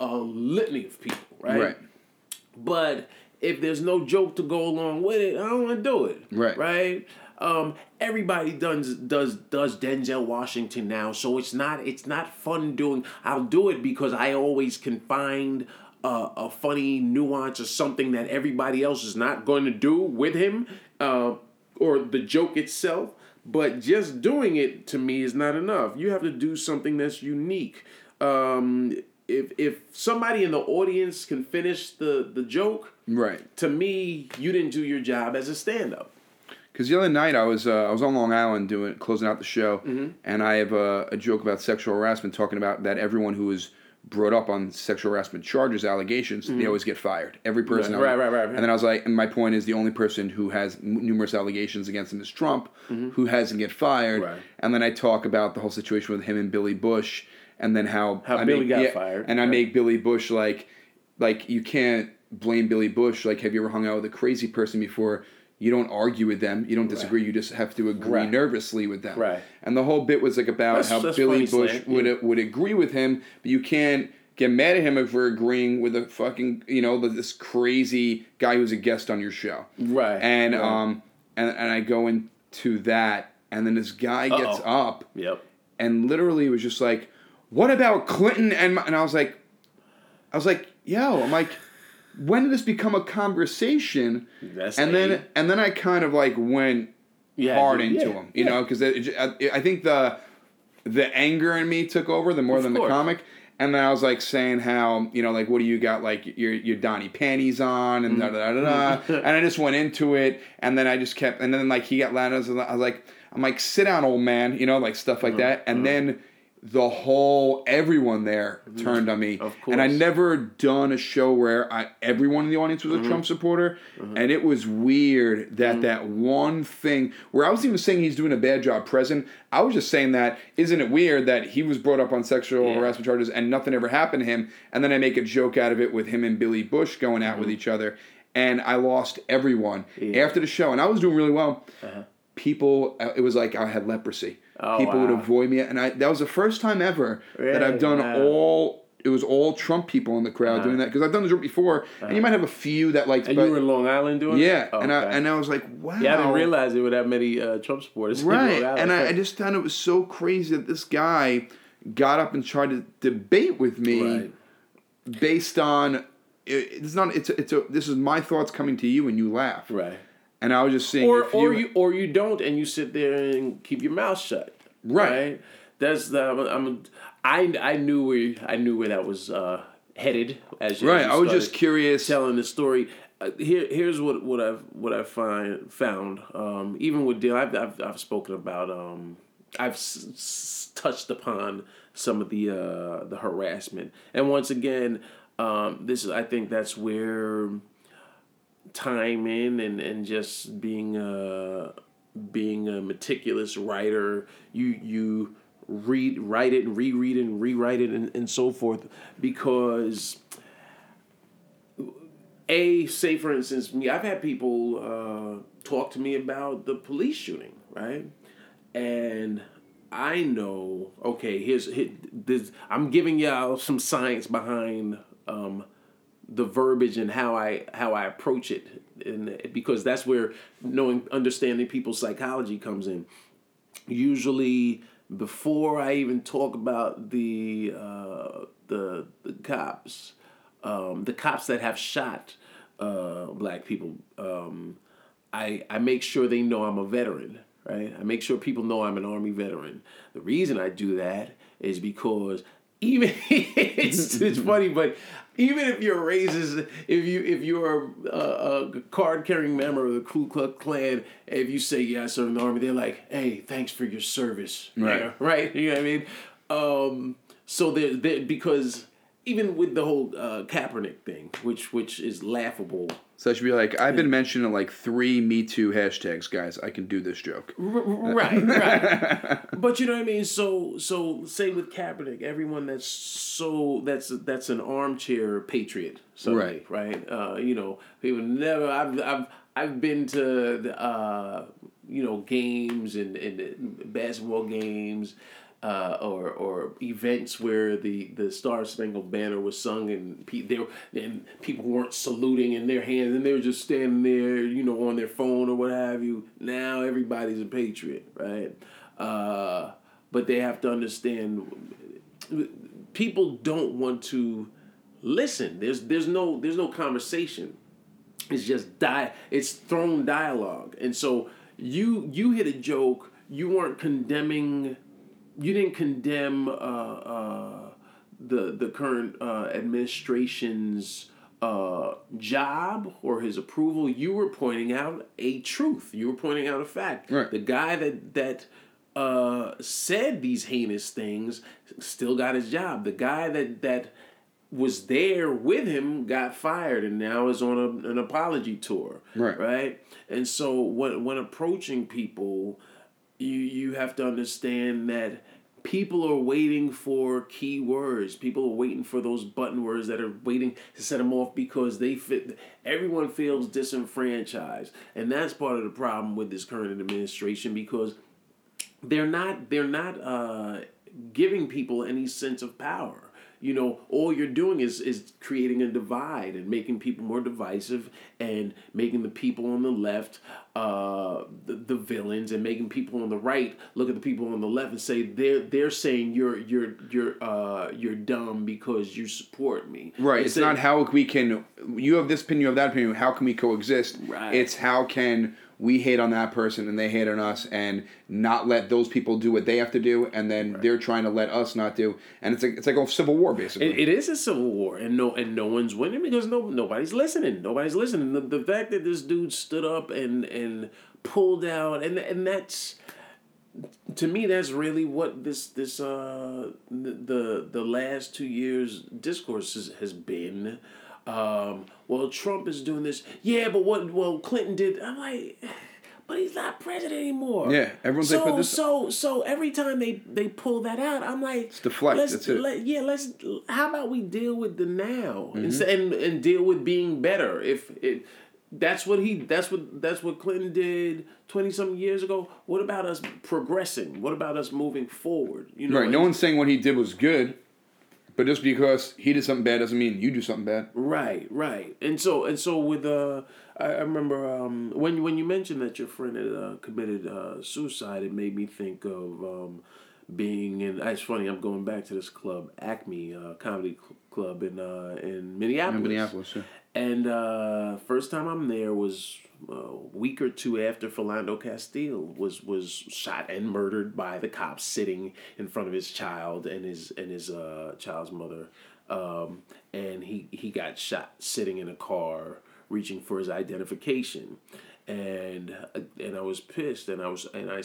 a, a litany of people, Right. Right. but if there's no joke to go along with it, I don't want to do it. Right. Right. Um, everybody does does does Denzel Washington now, so it's not it's not fun doing. I'll do it because I always can find a, a funny nuance or something that everybody else is not going to do with him, uh, or the joke itself. But just doing it to me is not enough. You have to do something that's unique. Um, if if somebody in the audience can finish the the joke, Right. to me, you didn't do your job as a stand up. Because the other night I was uh, I was on Long Island doing closing out the show, Mm-hmm. and I have a, a joke about sexual harassment, talking about that everyone who is brought up on sexual harassment charges, allegations, they always get fired. Every person. Mm-hmm. Right, right, right, right. And then I was like, and my point is, the only person who has n- numerous allegations against him is Trump, who hasn't get fired. Mm-hmm. Right. And then I talk about the whole situation with him and Billy Bush, and then how How I Billy make- got yeah, fired. and I make Billy Bush like, like you can't blame Billy Bush. Like, have you ever hung out with a crazy person before? You don't argue with them. You don't disagree. You just have to agree Right. nervously with them. Right. And the whole bit was like about That's- how that's Billy Bush would yeah. would agree with him, but you can't get mad at him if we're agreeing with a fucking you know this crazy guy who's a guest on your show. Right, And right. um and and I go into that, and then this guy gets Uh-oh. up Yep. and literally was just like, "What about Clinton?" And my, and I was like, I was like, "Yo," I'm like, when did this become a conversation? That's and the then and then I kind of like went Yeah, hard into yeah, him, you yeah. know, because I, I think the the anger in me took over the more Of than course. the comic. And then I was like saying how you know like what do you got like your your Donnie panties on and da da da da, da. Mm-hmm. and I just went into it and then I just kept and then like he got loud I was, I was like I'm like sit down old man you know like stuff like mm-hmm. that and mm-hmm. then the whole everyone there turned on me. Of and I course. never done a show where I everyone in the audience was a mm-hmm. Trump supporter. Mm-hmm. And it was weird that mm. that one thing where I was even saying he's doing a bad job present I was just saying that isn't it weird that he was brought up on sexual Yeah. harassment charges and nothing ever happened to him and then I make a joke out of it with him and Billy Bush going out with mm-hmm. each other and I lost everyone Yeah. after the show and I was doing really well. Uh-huh. People uh, it was like I had leprosy Oh, people would avoid me and I that was the first time ever that I've done Wow. all it was all Trump people in the crowd doing that because I've done the joke before, and you might have a few that like. And but, you were in Long Island doing yeah, it? and I and I was like, wow. yeah, I didn't realize there were that many uh, Trump supporters. Right, and I, I just found it was so crazy that this guy got up and tried to debate with me Right. based on it, it's not it's a, it's a this is my thoughts coming to you and you laugh Right. And I was just saying Or if or you or you don't and you sit there and keep your mouth shut. Right. That's the I'm, I'm I I knew where I knew where that was uh, headed as you, right as you I was just curious telling the story. Uh, here, here's what, what I've what I find found. Um, even with Dale, I've, I've I've spoken about. Um, I've s- s- touched upon some of the uh, the harassment, and once again, um, this is I think that's where time in and and just being a being a meticulous writer, you you read write it and reread it and rewrite it and, and so forth because a say for instance me i've had people uh, talk to me about the police shooting right? And i know okay here's here, this i'm giving y'all some science behind um, the verbiage and how i how i approach it and because that's where knowing understanding people's psychology comes in usually before I even talk about the uh, the the cops, um, the cops that have shot uh, black people, um, I I make sure they know I'm a veteran, right? I make sure people know I'm an army veteran. The reason I do that is because even it's it's funny, but even if you're racist, if you if you're a, a card carrying member of the Ku Klux Klan, if you say yeah I served in the army, they're like, hey, thanks for your service, Right. Yeah, right? You know what I mean? Um, so there, there because even with the whole uh, Kaepernick thing, which which is laughable. So I should be like I've been mentioned in like three Me Too hashtags guys I can do this joke right, right. but you know what I mean. So, so say with Kaepernick, everyone that's so that's that's an armchair patriot, suddenly, right? Uh, you know, people never. I've I've I've been to the, uh, you know games and and basketball games. Uh, or or events where the, the Star Spangled Banner was sung and pe- and people weren't saluting in their hands and they were just standing there, you know, on their phone or what have you. Now everybody's a patriot, right? Uh, but they have to understand people don't want to listen. There's there's no there's no conversation. It's just die. It's thrown dialogue, and so you you hit a joke. You weren't condemning. You didn't condemn uh, uh, the the current uh, administration's uh, job or his approval. You were pointing out a truth. You were pointing out a fact. Right. The guy that that uh, said these heinous things still got his job. The guy that that was there with him got fired and now is on a, an apology tour. Right. Right. And so when when approaching people, you you have to understand that people are waiting for key words. People are waiting for those button words that are waiting to set them off because they fit. Everyone feels disenfranchised, and that's part of the problem with this current administration because they're not they're not uh, giving people any sense of power. You know, all you're doing is is creating a divide and making people more divisive and making the people on the left uh, the, the villains and making people on the right look at the people on the left and say they're they're saying you're you're you're uh, you're dumb because you support me. Right. It's Instead- not how we can. You have this opinion, you have that opinion. How can we coexist? Right. It's how can we hate on that person and they hate on us, and not let those people do what they have to do, and then they're trying to let us not do. And it's like it's like a civil war basically. It, it is a civil war, and no, and no one's winning because no, nobody's listening. Nobody's listening. The, the fact that this dude stood up and and pulled out, and and that's to me, that's really what this this uh the the, the last two years discourse has, has been. Um, well, Trump is doing this. Yeah, but what? Well, Clinton did. I'm like. But he's not president anymore. Yeah, everyone's so, like, but this- so so every time they they pull that out, I'm like, deflect, Let's, that's it. Let, yeah, let's. How about we deal with the now Mm-hmm. Instead- and and deal with being better? If it, that's what he, that's what that's what Clinton did twenty something years ago. What about us progressing? What about us moving forward? You know, right. No one's saying what he did was good, but just because he did something bad doesn't mean you do something bad. Right, right, and so and so with uh, I, I remember um when when you mentioned that your friend had uh, committed uh, suicide, it made me think of um being in. It's funny. I'm going back to this club, Acme uh, Comedy Cl- Club in uh, in Minneapolis. Minneapolis. Yeah. And uh, first time I'm there was a week or two after Philando Castile was was shot and murdered by the cops sitting in front of his child and his and his uh, child's mother, um, and he he got shot sitting in a car reaching for his identification. And and I was pissed, and I was and I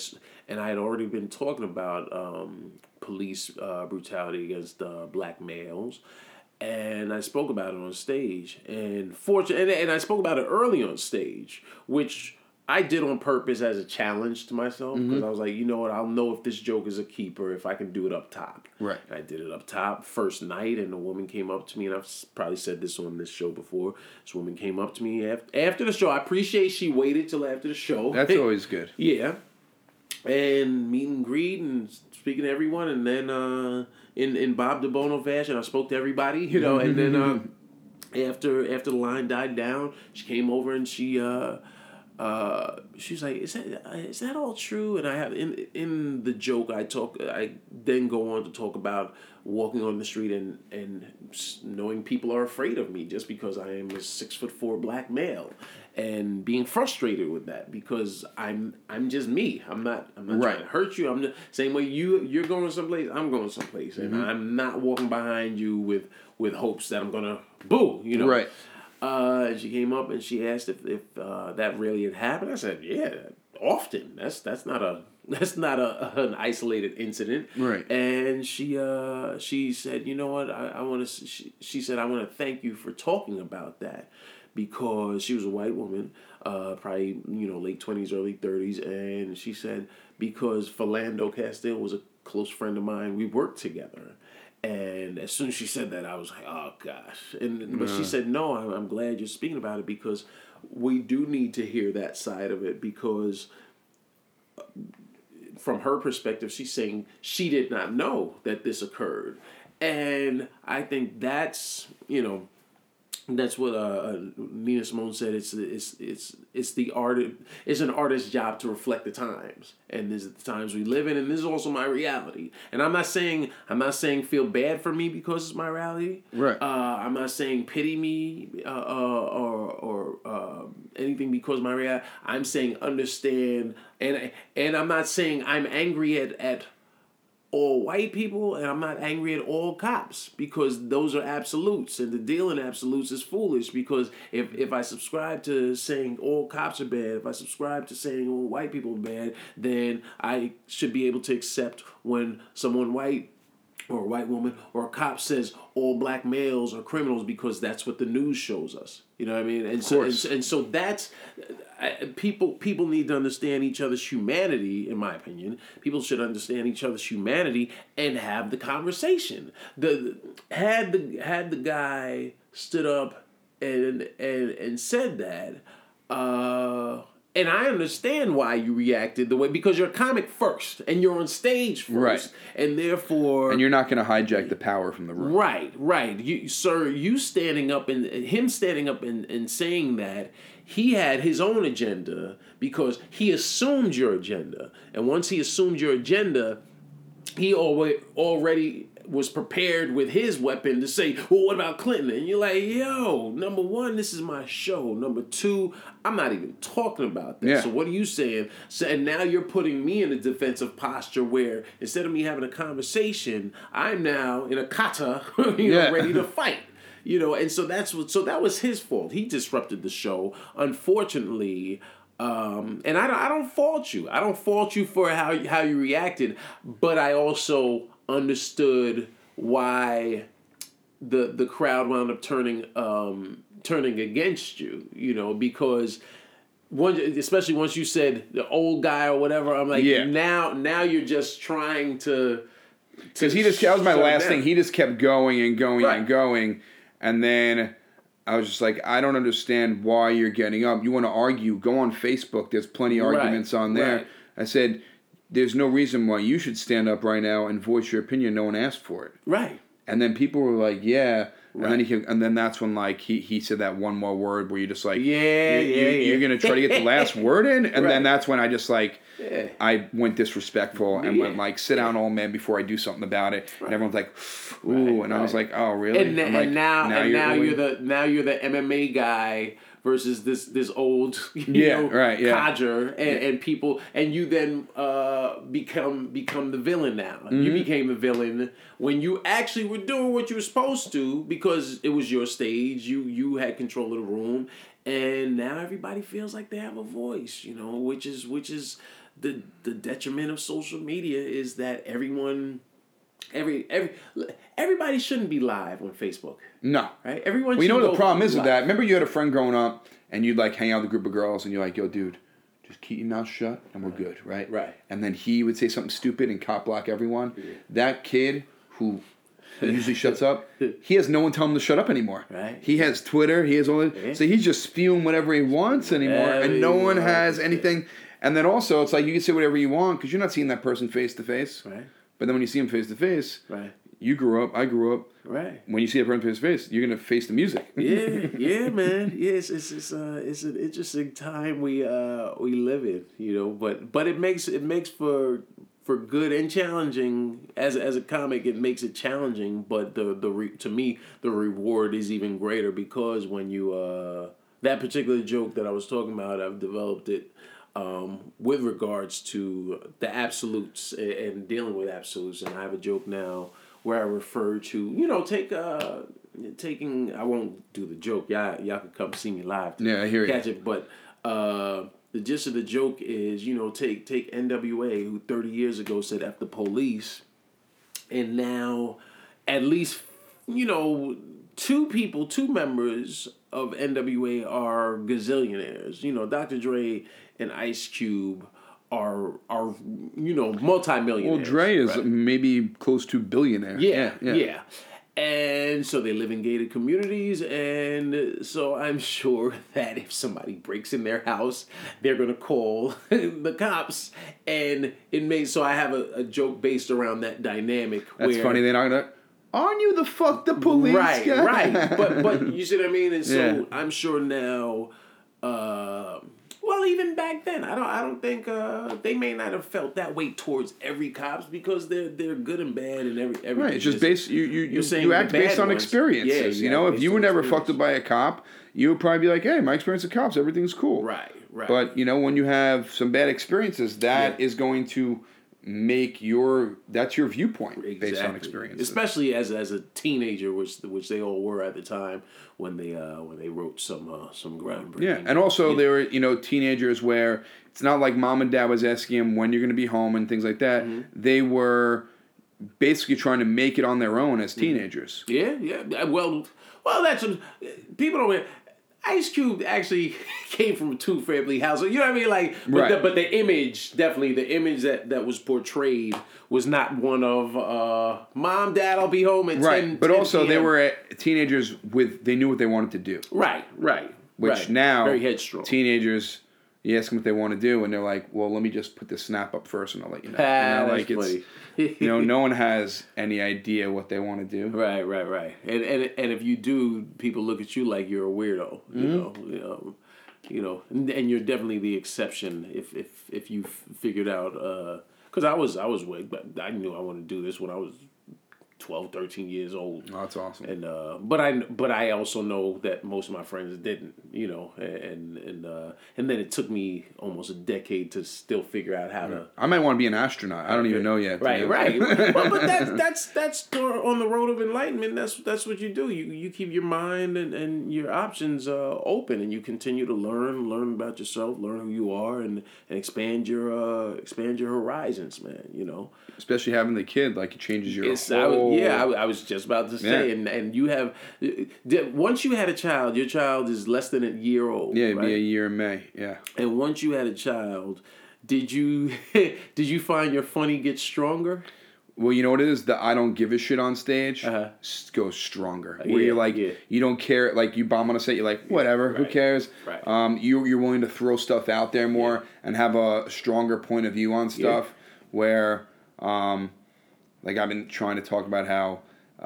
and I had already been talking about um, police uh, brutality against uh, black males, and I spoke about it on stage. And fortunate, and, and I spoke about it early on stage, which I did on purpose as a challenge to myself because I was like, you know what, I'll know if this joke is a keeper if I can do it up top. Right. And I did it up top first night, and a woman came up to me, and I've probably said this on this show before. This woman came up to me after, after the show. I appreciate she waited till after the show. That's always good. Yeah. And meet and greet and speaking to everyone and then uh in, in Bob DiBuono fashion I spoke to everybody, you know, and then um after after the line died down, she came over and she uh uh, she like, "Is that is that all true?" And I have in in the joke I talk. I then go on to talk about walking on the street and and knowing people are afraid of me just because I am a six foot four black male, and being frustrated with that because I'm I'm just me. I'm not I'm not Right. trying to hurt you. I'm the same way you you're going someplace. I'm going someplace, and I'm not walking behind you with with hopes that I'm gonna boo. You know, Right. Uh, she came up and she asked if, if uh, that really had happened. I said, yeah, often. That's that's not a that's not a an isolated incident. Right. And she uh she said, you know what? I, I want to. She, she said, I want to thank you for talking about that because she was a white woman, uh, probably you know late twenties, early thirties, and she said because Philando Castile was a close friend of mine, we worked together. And as soon as she said that, I was like, "Oh gosh!" And but she said, "No, I'm, I'm glad you're speaking about it because we do need to hear that side of it because uh, from her perspective, she's saying she did not know that this occurred, and I think that's you know that's what uh, uh, Nina Simone said. It's it's it's it's the art. It's an artist's job to reflect the times, and this is the times we live in, and this is also my reality. And I'm not saying I'm not saying feel bad for me because it's my reality. Right. Uh, I'm not saying pity me uh, uh, or or uh, anything because my reality. I'm saying understand, and and I'm not saying I'm angry at at all white people and I'm not angry at all cops because those are absolutes and the deal in absolutes is foolish because if, if I subscribe to saying all cops are bad, if I subscribe to saying all white people are bad, then I should be able to accept when someone white or a white woman or a cop says all black males are criminals because that's what the news shows us. You know what I mean? And so and, and so that's I- people people need to understand each other's humanity in my opinion. People should understand each other's humanity and have the conversation. The had the had the guy stood up and and and said that uh and I understand why you reacted the way because you're a comic first and you're on stage first Right. and therefore And you're not going to hijack the power from the room. Right, right. You, sir, you standing up and him standing up and, and saying that he had his own agenda because he assumed your agenda. And once he assumed your agenda, he always already was prepared with his weapon to say, well, what about Clinton? And you're like, yo, number one, this is my show. Number two, I'm not even talking about that. Yeah. So what are you saying? So and now you're putting me in a defensive posture where instead of me having a conversation, I'm now in a kata, you know, ready to fight. You know, and so that's what so that was his fault. He disrupted the show. Unfortunately, um, and I don't, I don't fault you. I don't fault you for how how you reacted, but I also understood why the the crowd wound up turning um, turning against you. You know, because one, especially once you said the old guy or whatever, I'm like, Yeah. now now you're just trying to. Because he just that was my last down. thing. He just kept going and going Right. and going, and then I was just like, I don't understand why you're getting up. You want to argue? Go on Facebook. There's plenty of Right, arguments on there. right. I said, there's no reason why you should stand up right now and voice your opinion. No one asked for it. Right. And then people were like, yeah, Right. and then he and then that's when like he he said that one more word where you're just like Yeah, you, yeah, you, are yeah. gonna try to get the last word in, and Right. then that's when I just like Yeah. I went disrespectful and Yeah. went like sit down, old man, before I do something about it. And everyone's like, ooh, Right, and I was like, oh really? and, and like, now, and now really- you're the now you're the MMA guy versus this this old you Yeah, know, right, yeah. codger and, and people and you then uh, become become the villain now. Mm-hmm. You became the villain when you actually were doing what you were supposed to because it was your stage. You you had control of the room, and now everybody feels like they have a voice. You know, which is which is the the detriment of social media is that everyone every every everybody shouldn't be live on Facebook, no. right? Everyone. Well, you know the problem is with that? Remember, you had a friend growing up, and you'd like hang out with a group of girls, and you're like, "Yo, dude, just keep your mouth shut, and we're good, right?" Right. And then he would say something stupid and cop block everyone. That kid who usually shuts up, he has no one tell him to shut up anymore. Right. He has Twitter. He has all that. Yeah. So he's just spewing whatever he wants anymore, and no one has anything. And then also, it's like you can say whatever you want because you're not seeing that person face to face. Right. But then when you see him face to face, Right. you grew up, I grew up. Right. When you see a friend face to face, you're gonna face the music. yeah, yeah, man. Yeah, it's it's it's, uh, it's an interesting time we uh we live in, you know. But but it makes it makes for for good and challenging as a, as a comic. It makes it challenging, but the the re, to me the reward is even greater because when you uh that particular joke that I was talking about, I've developed it. Um, with regards to the absolutes and, dealing with absolutes, and I have a joke now where I refer to, you know, take uh taking I won't do the joke. Y'all y'all could come see me live Yeah, I hear you. catch it. But uh the gist of the joke is, you know, take take NWA who thirty years ago said F the police and now at least you know two people, two members of NWA are gazillionaires. You know, Dr. Dre and Ice Cube are are you know multimillionaires. Well, Dre is right? maybe close to billionaire. Yeah, yeah, And so they live in gated communities, and so I'm sure that if somebody breaks in their house, they're gonna call the cops, and it makes so I have a, a joke based around that dynamic. That's funny. They're not gonna. Aren't you the fuck the police right, guy? right. But but you see what I mean? And so Yeah. I'm sure now. Uh, well, even back then, I don't. I don't think uh, they may not have felt that way towards every cops because they're they're good and bad and every every. Right, it's just based. You you you, saying you act based on ones. experiences. Yeah, you yeah, know, if you were never fucked up by a cop, you would probably be like, "Hey, my experience with cops, everything's cool." Right, right. But you know, when you have some bad experiences, that Yeah. is going to make your that's your viewpoint based on experience. especially as as a teenager, which which they all were at the time when they uh when they wrote some uh some groundbreaking. Yeah, and also there were you know teenagers where it's not like mom and dad was asking them when you're going to be home and things like that. Mm-hmm. They were basically trying to make it on their own Mm-hmm. as teenagers. Yeah, yeah. Well, well, that's people don't. Ice Cube actually came from a two family household. You know what I mean? Like, but, Right. the, but the image, definitely, the image that, that was portrayed was not one of uh, mom, dad, I'll be home at Right, 10 but 10 also they were at teenagers with they knew what they wanted to do. right, right. Which right. now very headstrong. teenagers, you ask them what they want to do, and they're like, "Well, let me just put this snap up first, and I'll let you know." Ah, You know, like it's funny. you know, no one has any idea what they want to do. Right, right, right. And and and if you do, people look at you like you're a weirdo. You Mm-hmm. know, you know, you know, and, and you're definitely the exception if if if you figured out. Because I was I was with, but I knew I wanted to do this when I was 12, 13 years old. Oh, that's awesome. And uh, but I but I also know that most of my friends didn't, you know, and and uh, and then it took me almost a decade to still figure out how to I might want to be an astronaut. I don't even know yet. Right, right. well, but that's that's that's on the road of enlightenment. That's that's what you do. You you keep your mind and, and your options uh, open, and you continue to learn, learn about yourself, learn who you are, and, and expand your uh, expand your horizons, man. You know, Especially having the kid, like it changes your it's I, yeah. I, I was just about to say, Yeah. and and you have once you had a child, your child is less than a year old. yeah, it'd right? be a year in May. Yeah. And once you had a child, did you did you find your funny get stronger? Well, you know what it is? The I don't give a shit on stage Uh-huh. goes stronger. Where yeah, you're like, yeah. you don't care. Like you bomb on a set, you're like, whatever, who cares? right. Um, you you're willing to throw stuff out there more and have a stronger point of view on stuff. Where, um, like I've been trying to talk about how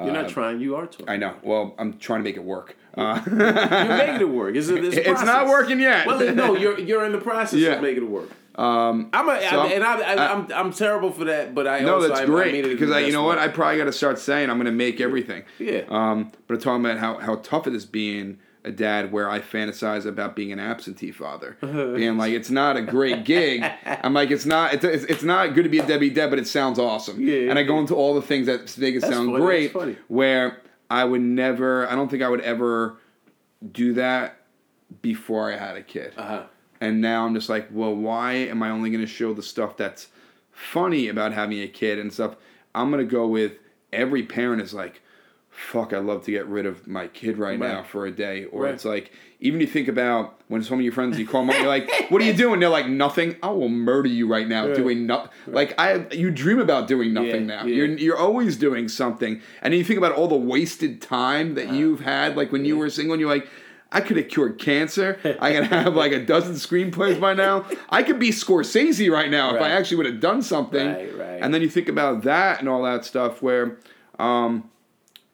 You're not trying. You are trying. I know. Well, I'm trying to make it work. Uh, You're making it work. It's, a, it's, a it's not working yet. Well, no, you're you're in the process Yeah. of making it work. um, I'm a, So, I, and I, I, I'm I'm terrible for that, but I no, also, that's I great because I, you know what? I probably got to start saying I'm going to make everything. Yeah. Um, but I'm talking about how, how tough it is being a dad where I fantasize about being an absentee father. being like, it's not a great gig. I'm like, it's not, it's, it's, not good to be a Debbie Deb, but it sounds awesome. Yeah, and I yeah. go into all the things that make it sound funny, great. funny. Where I would never, I don't think I would ever do that before I had a kid. Uh-huh. And now I'm just like, well, why am I only going to show the stuff that's funny about having a kid and stuff? I'm going to go with every parent is like, fuck, I'd love to get rid of my kid right, now for a day. Or Right. it's like, even you think about when some of your friends, you call them up, you're like, what are you doing? They're like, nothing. I will murder you right now Right. doing nothing. Like, I, you dream about doing nothing Yeah, now. yeah. You're, you're always doing something. And then you think about all the wasted time that you've had, like when you were single and you're like, I could have cured cancer. I could have like a dozen screenplays by now. I could be Scorsese right now if I actually would have done something. Right, right. And then you think about that and all that stuff where um,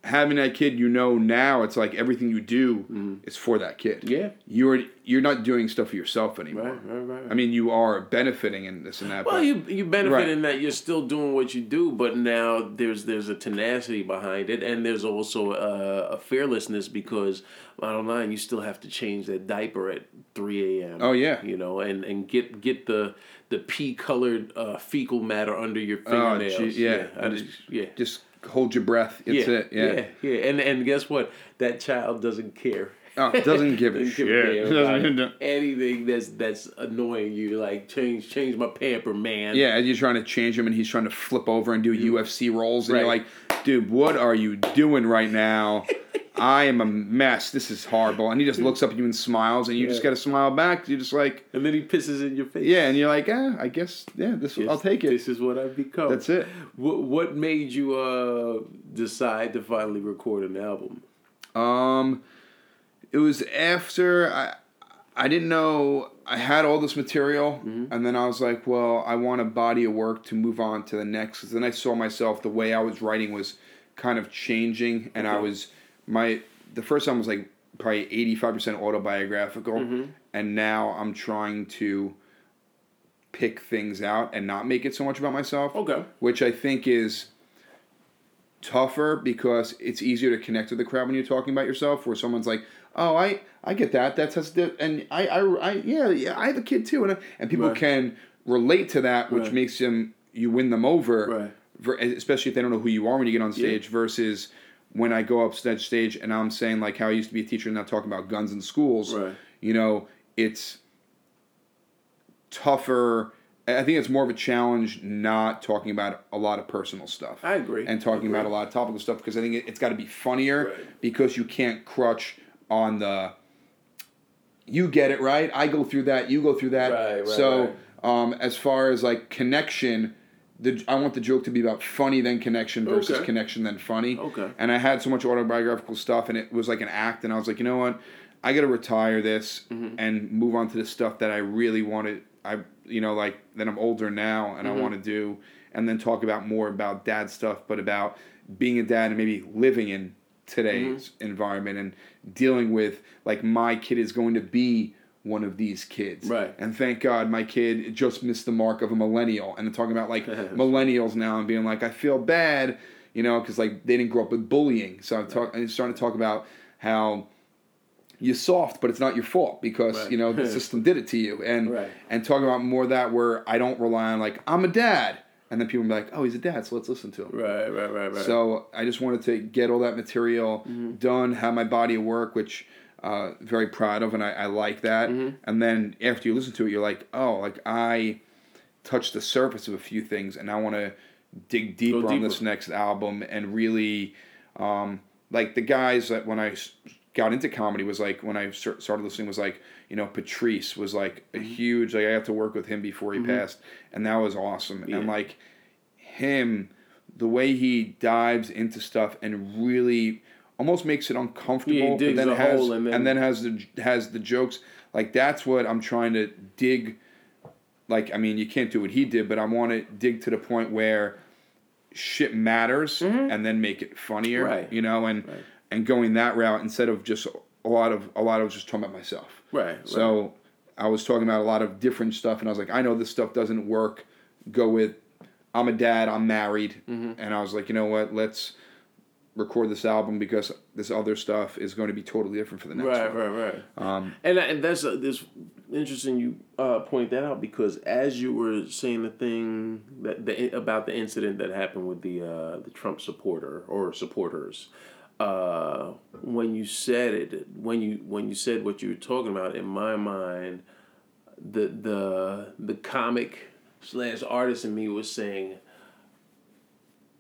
having that kid, you know now it's like everything you do is for that kid. Mm-hmm. Yeah. You're you're not doing stuff for yourself anymore. Right, right, right. I mean, you are benefiting in this and that. Well, you you benefit Right. in that you're still doing what you do, but now there's there's a tenacity behind it, and there's also a, a fearlessness because bottom line, you still have to change that diaper at three a.m. Oh, yeah. you know, and and get get the the pea colored uh, fecal matter under your Oh, fingernails. gee, yeah. I just, yeah. just hold your breath. It's yeah, it. Yeah. yeah, yeah, and and guess what? That child doesn't care. Oh, doesn't give a Doesn't shit. give a damn about anything that's that's annoying you. Like change change my pamper, man. Yeah, and you're trying to change him, and he's trying to flip over and do mm-hmm. UFC rolls, and you're like, "Dude, what are you doing right now? I am a mess. This is horrible." And he just looks up at you and smiles, and you just Yeah. got to smile back. You're just like, And then he pisses in your face. "Yeah," and you're like, "Eh, I guess, yeah, this, Yes, I'll take it." This is what I've become. That's it. What What made you uh decide to finally record an album? Um, it was after I, I didn't know I had all this material, and then I was like, well, I want a body of work to move on to the next. 'Cause then I saw myself the way I was writing was kind of changing, and I was my the first time was like probably eighty five percent autobiographical, mm-hmm. and now I'm trying to pick things out and not make it so much about myself Okay. which I think is tougher because it's easier to connect with the crowd when you're talking about yourself. Where someone's like, "Oh, I I get that. That's that's and I I, I yeah yeah I have a kid too," and and people Right. can relate to that, which Right. makes them you win them over, Right. especially if they don't know who you are when you get on stage. Versus when I go up stage stage and I'm saying like how I used to be a teacher and now talking about guns in schools. Right. You know, it's tougher. I think it's more of a challenge not talking about a lot of personal stuff. I agree. And talking Agree. about a lot of topical stuff because I think it, it's got to be funnier Right. because you can't crutch on the. You get it right. I go through that. You go through that. Right, right, so. Um, as far as like connection, the I want the joke to be about funny then connection versus Okay. connection then funny. Okay. And I had so much autobiographical stuff, and it was like an act, and I was like, you know what, I got to retire this Mm-hmm. and move on to the stuff that I really wanted. I you know like that I'm older now, and Mm-hmm. I want to do, and then talk about more about dad stuff, but about being a dad and maybe living in today's Mm-hmm. environment and dealing with like my kid is going to be one of these kids. Right. And thank God my kid just missed the mark of a millennial. And talking about like millennials now and being like, I feel bad, you know, because like they didn't grow up with bullying. So I'm, talk- I'm starting to talk about how you're soft, but it's not your fault because Right. you know the system did it to you. And Right. and talking about more of that where I don't rely on like I'm a dad, and then people be like, oh, he's a dad, so let's listen to him. Right, right, right, right. So I just wanted to get all that material Mm-hmm. done, have my body of work, which uh, very proud of, and I, I like that. Mm-hmm. And then after you listen to it, you're like, oh, like I touched the surface of a few things, and I want to dig deeper, on this next album and really, um, like the guys that when I got into comedy was like when I st- started listening was like you know Patrice was like a Mm-hmm. huge like I got to work with him before he passed, and that was awesome. Yeah. And like him, the way he dives into stuff and really almost makes it uncomfortable, Yeah, he but digs then has hole and then- has the has the jokes. Like that's what I'm trying to dig. Like I mean, you can't do what he did, but I want to dig to the point where shit matters and then make it funnier, Mm-hmm. Right. you know, and Right. and going that route instead of just a lot of a lot of just talking about myself. Right. So I was talking about a lot of different stuff, and I was like, I know this stuff doesn't work. Go with, I'm a dad, I'm married, Mm-hmm. and I was like, you know what? Let's record this album because this other stuff is going to be totally different for the next Right, one. right, right. Um, And and that's uh, this interesting you uh, point that out because as you were saying the thing that the about the incident that happened with the uh, the Trump supporter or supporters, uh, when you said it, when you when you said what you were talking about, in my mind, the the the comic slash artist in me was saying.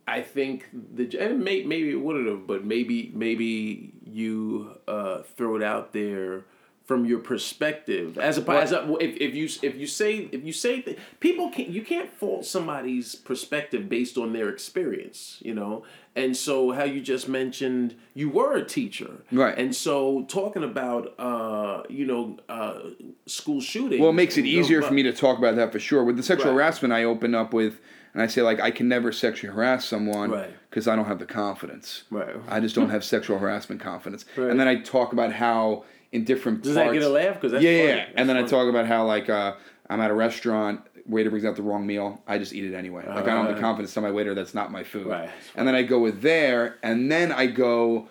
I think the and may, maybe it wouldn't have, but maybe maybe you uh, throw it out there from your perspective as a, as a if, if you if you say if you say th- people can you can't fault somebody's perspective based on their experience, you know. And so how you just mentioned you were a teacher, Right. And so talking about uh, you know uh, school shooting Well, it makes it you know, easier for me to talk about that for sure. With the sexual Right. harassment, I open up with, and I say like, I can never sexually harass someone Right. because I don't have the confidence. Right. I just don't have sexual harassment confidence. Right. And then I talk about how in different Does parts. that get a laugh? Because yeah, yeah, funny. yeah. That's And then I talk about how like uh, I'm at a restaurant, waiter brings out the wrong meal, I just eat it anyway. Like I don't have the Uh. confidence to tell my waiter that's not my food. Right. And then I go with there, and then I go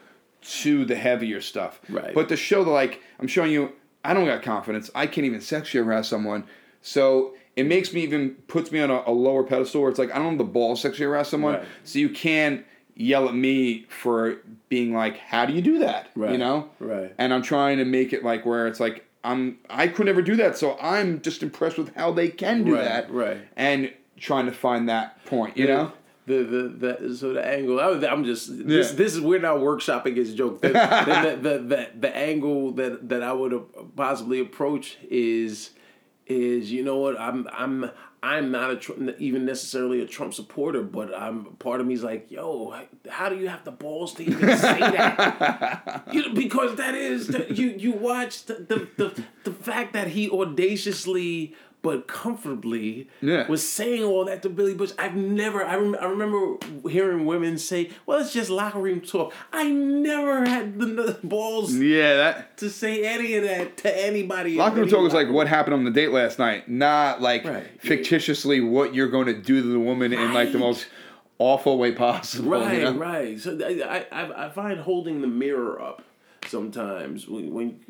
to the heavier stuff. Right. But to show that like I'm showing you, I don't got confidence. I can't even sexually harass someone. So it makes me even puts me on a, a lower pedestal where it's like I don't have the balls to sexually harass someone. Right. So you can't yell at me for being like, how do you do that? Right. You know? Right. And I'm trying to make it like where it's like I'm I could never do that, so I'm just impressed with how they can do Right, that. right. And trying to find that point, you know? the the the so the angle. I, I'm just this Yeah. this is we're not workshopping his joke. The, the, the, the, the angle that that I would possibly approach is is you know what I'm I'm I'm not a Tr- even necessarily a Trump supporter, but I'm part of me's like, yo, how do you have the balls to even say that? you know, because that is the, you you watch the, the the the fact that he audaciously but comfortably Yeah. was saying all that to Billy Bush. I've never, I, rem- I remember hearing women say, well, it's just locker room talk. I never had the, balls Yeah, that to say any of that to anybody. locker room talk was like what happened on the date last night, not like Right. fictitiously what you're going to do to the woman in like the most awful way possible. Right, you know? right. So I, I, I find holding the mirror up sometimes when, when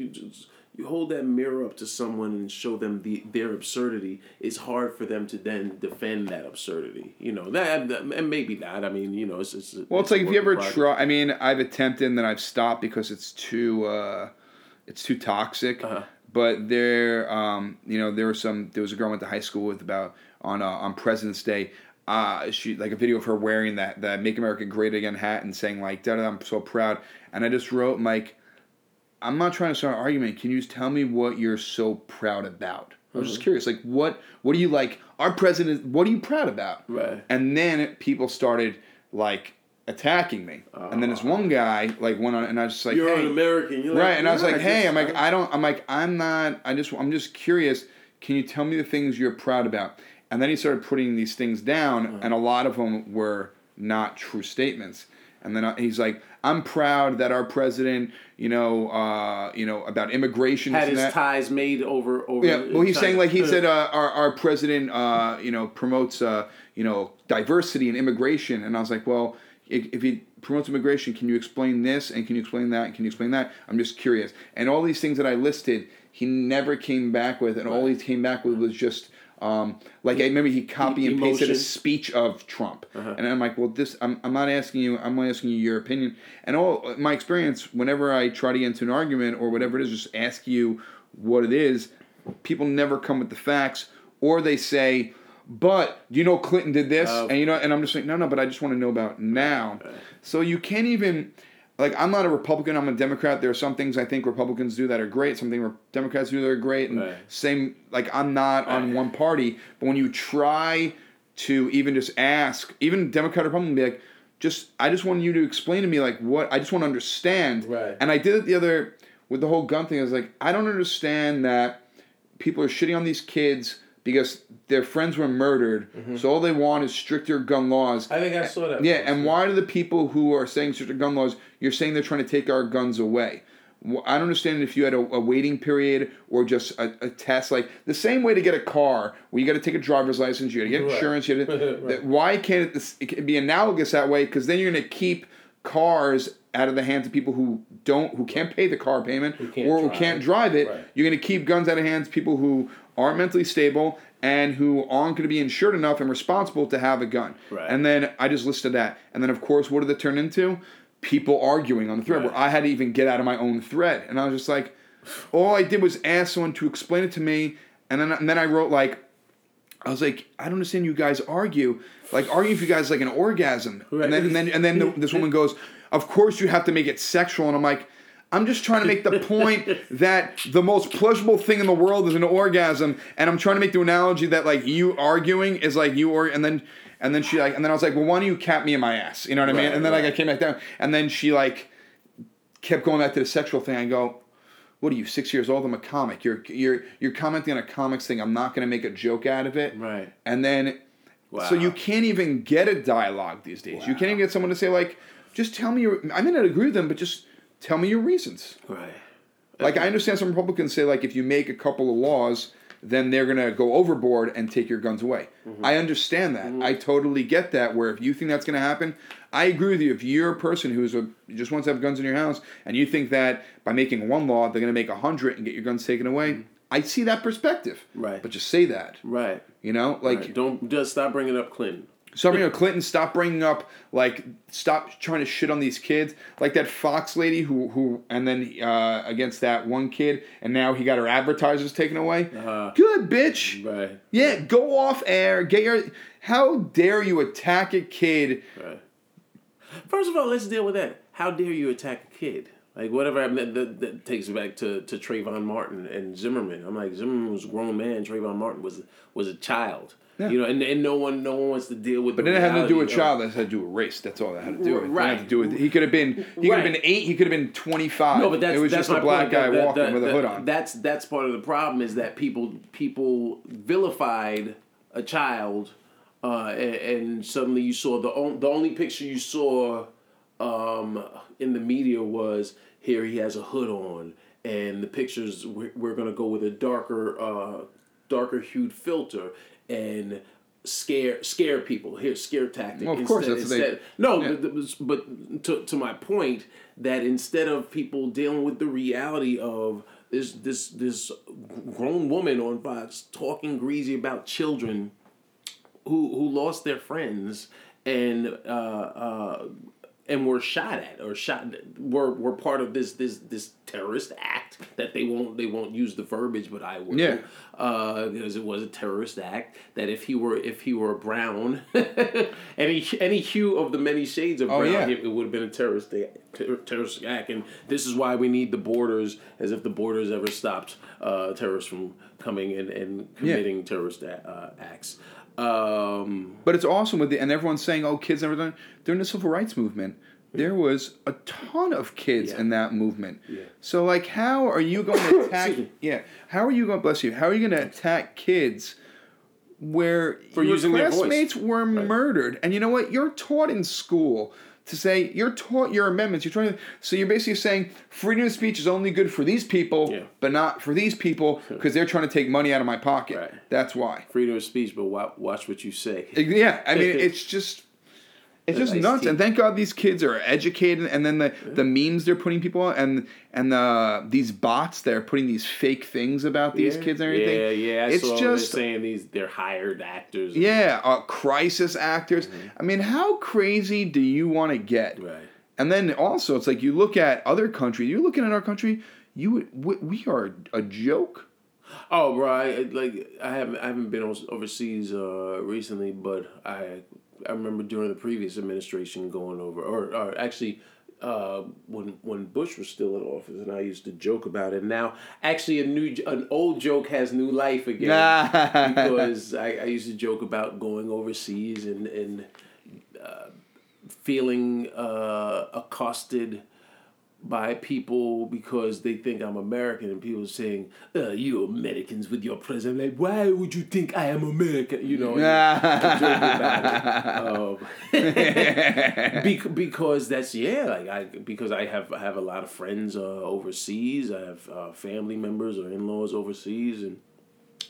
you, hold that mirror up to someone and show them the their absurdity, it's hard for them to then defend that absurdity. You know that, and maybe not. I mean, you know, it's, it's Well, it's a like if you ever progress. try. I mean, I've attempted and then I've stopped because it's too, uh, it's too toxic. Uh-huh. But there, um, you know, there was some. There was a girl I went to high school with about on uh, on President's Day. Uh, she like a video of her wearing that that Make America Great Again hat and saying like, "Da da, I'm so proud." And I just wrote like, I'm not trying to start an argument. Can you just tell me what you're so proud about? I was just mm-hmm. curious, like what what do you like? Our president, what are you proud about? Right. And then people started like attacking me, and then this ah. one guy like went on, and I was just like, You're hey. an American. You're right? like, And I was "Yeah, like, hey, just- I'm like, I don't, I'm like, I'm not, I just, I'm just curious. Can you tell me the things you're proud about? And then he started putting these things down, Uh-huh. and a lot of them were not true statements. And then I- he's like, I'm proud that our president, you know, uh, you know, about immigration. had his that. ties made over over. Yeah, well, he's China. saying like he said, uh, our our president, uh, you know, promotes uh, you know diversity and immigration, and I was like, well, if, if he promotes immigration, can you explain this and can you explain that? And can you explain that? I'm just curious. And all these things that I listed, he never came back with, and all he came back with was just. Um, like I remember he copy and pasted a speech of Trump, Uh-huh. and I'm like, well, this I'm, I'm not asking you, I'm asking you your opinion. And all my experience, whenever I try to get into an argument or whatever it is, just ask you what it is. People never come with the facts, or they say, but you know Clinton did this, Oh. and you know, and I'm just like, no, no, but I just want to know about now. So you can't even. Like I'm not a Republican. I'm a Democrat. There are some things I think Republicans do that are great. Some things Democrats do that are great. And Right. same, like I'm not on Right. one party. But when you try to even just ask, even Democrat or Republican, be like, just I just want you to explain to me like what I just want to understand. Right. And I did it the other with the whole gun thing. I was like, I don't understand that people are shitting on these kids, because their friends were murdered. Mm-hmm. So all they want is stricter gun laws. I think I saw that. Yeah, and why do the people who are saying stricter gun laws? You're saying they're trying to take our guns away. I don't understand if you had a, a waiting period or just a, a test. Like the same way to get a car, where you got to take a driver's license, you got to get Right. insurance. You gotta, Right. Why can't it, it can be analogous that way? Because then you're going to keep cars out of the hands of people who don't, who can't pay the car payment or who drive. can't drive it. Right. You're going to keep guns out of hands people who aren't mentally stable and who aren't going to be insured enough and responsible to have a gun. Right. And then I just listed that. And then, of course, what did it turn into? People arguing on the thread Right. where I had to even get out of my own thread. And I was just like, all I did was ask someone to explain it to me. And then, and then I wrote, like, I was like, I don't understand you guys argue. Like, argue if you guys like an orgasm. Right. And then, and then, and then the, this woman goes, Of course you have to make it sexual. And I'm like, I'm just trying to make the point that the most pleasurable thing in the world is an orgasm. And I'm trying to make the analogy that, like, you arguing is like you or, and then, and then she like, and then I was like, well, why don't you cap me in my ass? You know what I mean? Right, And then like I came back down, and then she like kept going back to the sexual thing. I go, what are you, six years old? I'm a comic. You're you're you're commenting on a comics thing. I'm not gonna make a joke out of it. Right. And then, Wow. so you can't even get a dialogue these days. You can't even get someone to say like, just tell me your. I may not agree with them, but just tell me your reasons. Right. Like I understand some Republicans say like if you make a couple of laws, then they're gonna go overboard and take your guns away. Mm-hmm. I understand that. I totally get that. Where if you think that's gonna happen, I agree with you. If you're a person who's a just wants to have guns in your house and you think that by making one law they're gonna make a hundred and get your guns taken away, I see that perspective. Mm-hmm. Right. But just say that. Right. You know, like Right. Don't just stop bringing up Clinton. so you know, Clinton, stop bringing up like stop trying to shit on these kids, like that Fox lady who who, and then uh, against that one kid, and now he got her advertisers taken away. Uh-huh. Good bitch. Right. Yeah, go off air. Get your. How dare you attack a kid? Right. First of all, let's deal with that. How dare you attack a kid? Like whatever I mean, that, that takes me back to, to Trayvon Martin and Zimmerman. I'm like Zimmerman was a grown man. Trayvon Martin was was a child. Yeah. You know, and, and no one no one wants to deal with. But the then it had to do with child. That had to do with race. That's all that had to do with. It had to do with. He could have been. He could have been eight. He could have been twenty five. No, but that's it was that's just a black point. guy that- walking that- with a hood on. That's that's part of the problem is that people people vilified a child, uh, and, and suddenly you saw the on, the only picture you saw um, in the media was here he has a hood on, and the pictures we're, we're gonna go with a darker uh, darker hued filter and scare scare people here scare tactic Well, of course, instead, that's they- no yeah. but, but to, to my point that instead of people dealing with the reality of this this this grown woman on Fox talking greasy about children who who lost their friends and uh, uh, and were shot at or shot were were part of this this this terrorist act that they won't they won't use the verbiage but I will Yeah. uh, because it was a terrorist act that if he were if he were brown any any hue of the many shades of Oh, brown yeah. it, it would have been a terrorist ter- terrorist act and this is why we need the borders as if the borders ever stopped uh, terrorists from coming and, and committing terrorist a- uh, acts um, But it's awesome with the and everyone's saying, "Oh, kids done." During the civil rights movement, there was a ton of kids Yeah. in that movement. Yeah. So, like, how are you going to attack? Yeah, how are you going? To Bless you. How are you going to attack kids where For your using their voice. classmates were murdered? And you know what? You're taught in school to say you're taught your amendments. You're trying to so you're basically saying freedom of speech is only good for these people, Yeah. but not for these people because they're trying to take money out of my pocket. Right. That's why. freedom of speech but watch what you say Yeah, I mean, it's just it's just nuts. tea. And thank God these kids are educated. And then the the memes they're putting people on, and and the these bots they're putting these fake things about these Yeah. kids and everything. Yeah, yeah. It's just they're saying these they're hired actors. yeah, uh, crisis actors. I mean, how crazy do you want to get? Mm-hmm. Right. And then also, it's like you look at other countries. You're looking at our country. You we, we are a joke. Oh, bro, I, like I haven't I haven't been overseas uh, recently, but I I remember during the previous administration going over, or, or actually. Uh, when when Bush was still in office, and I used to joke about it. Now, actually, a new an old joke has new life again because I, I used to joke about going overseas and and uh, feeling uh, accosted by people because they think I'm American, and people saying, uh, "You Americans with your president." Like, why would you think I am American? You know, and joke about it. Um, because that's yeah, like I because I have I have a lot of friends uh, overseas. I have uh, family members or in laws overseas, and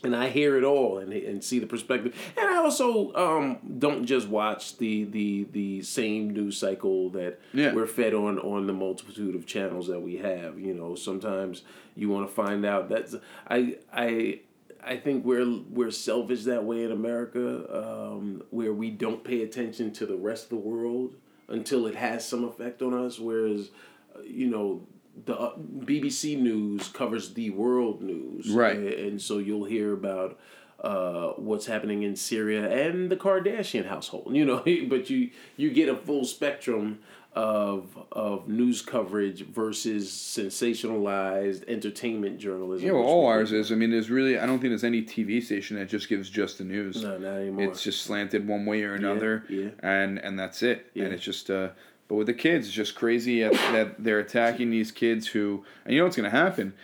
and I hear it all and and see the perspective. And I also um, don't just watch the the the same news cycle that Yeah. we're fed on on the multitude of channels that we have. You know, sometimes you want to find out. That's I I. I think we're we're selfish that way in America, um, where we don't pay attention to the rest of the world until it has some effect on us. Whereas, uh, you know, the uh, BBC News covers the world news, Right. a- And so you'll hear about uh, what's happening in Syria and the Kardashian household. You know, but you you get a full spectrum of of news coverage versus sensationalized entertainment journalism. Yeah, well, all ours is. I mean, there's really. I don't think there's any TV station that just gives just the news. No, not anymore. It's just slanted one way or another, yeah. and and that's it. Yeah. And it's just. Uh, but with the kids, it's just crazy that, that they're attacking these kids who, and you know what's going to happen.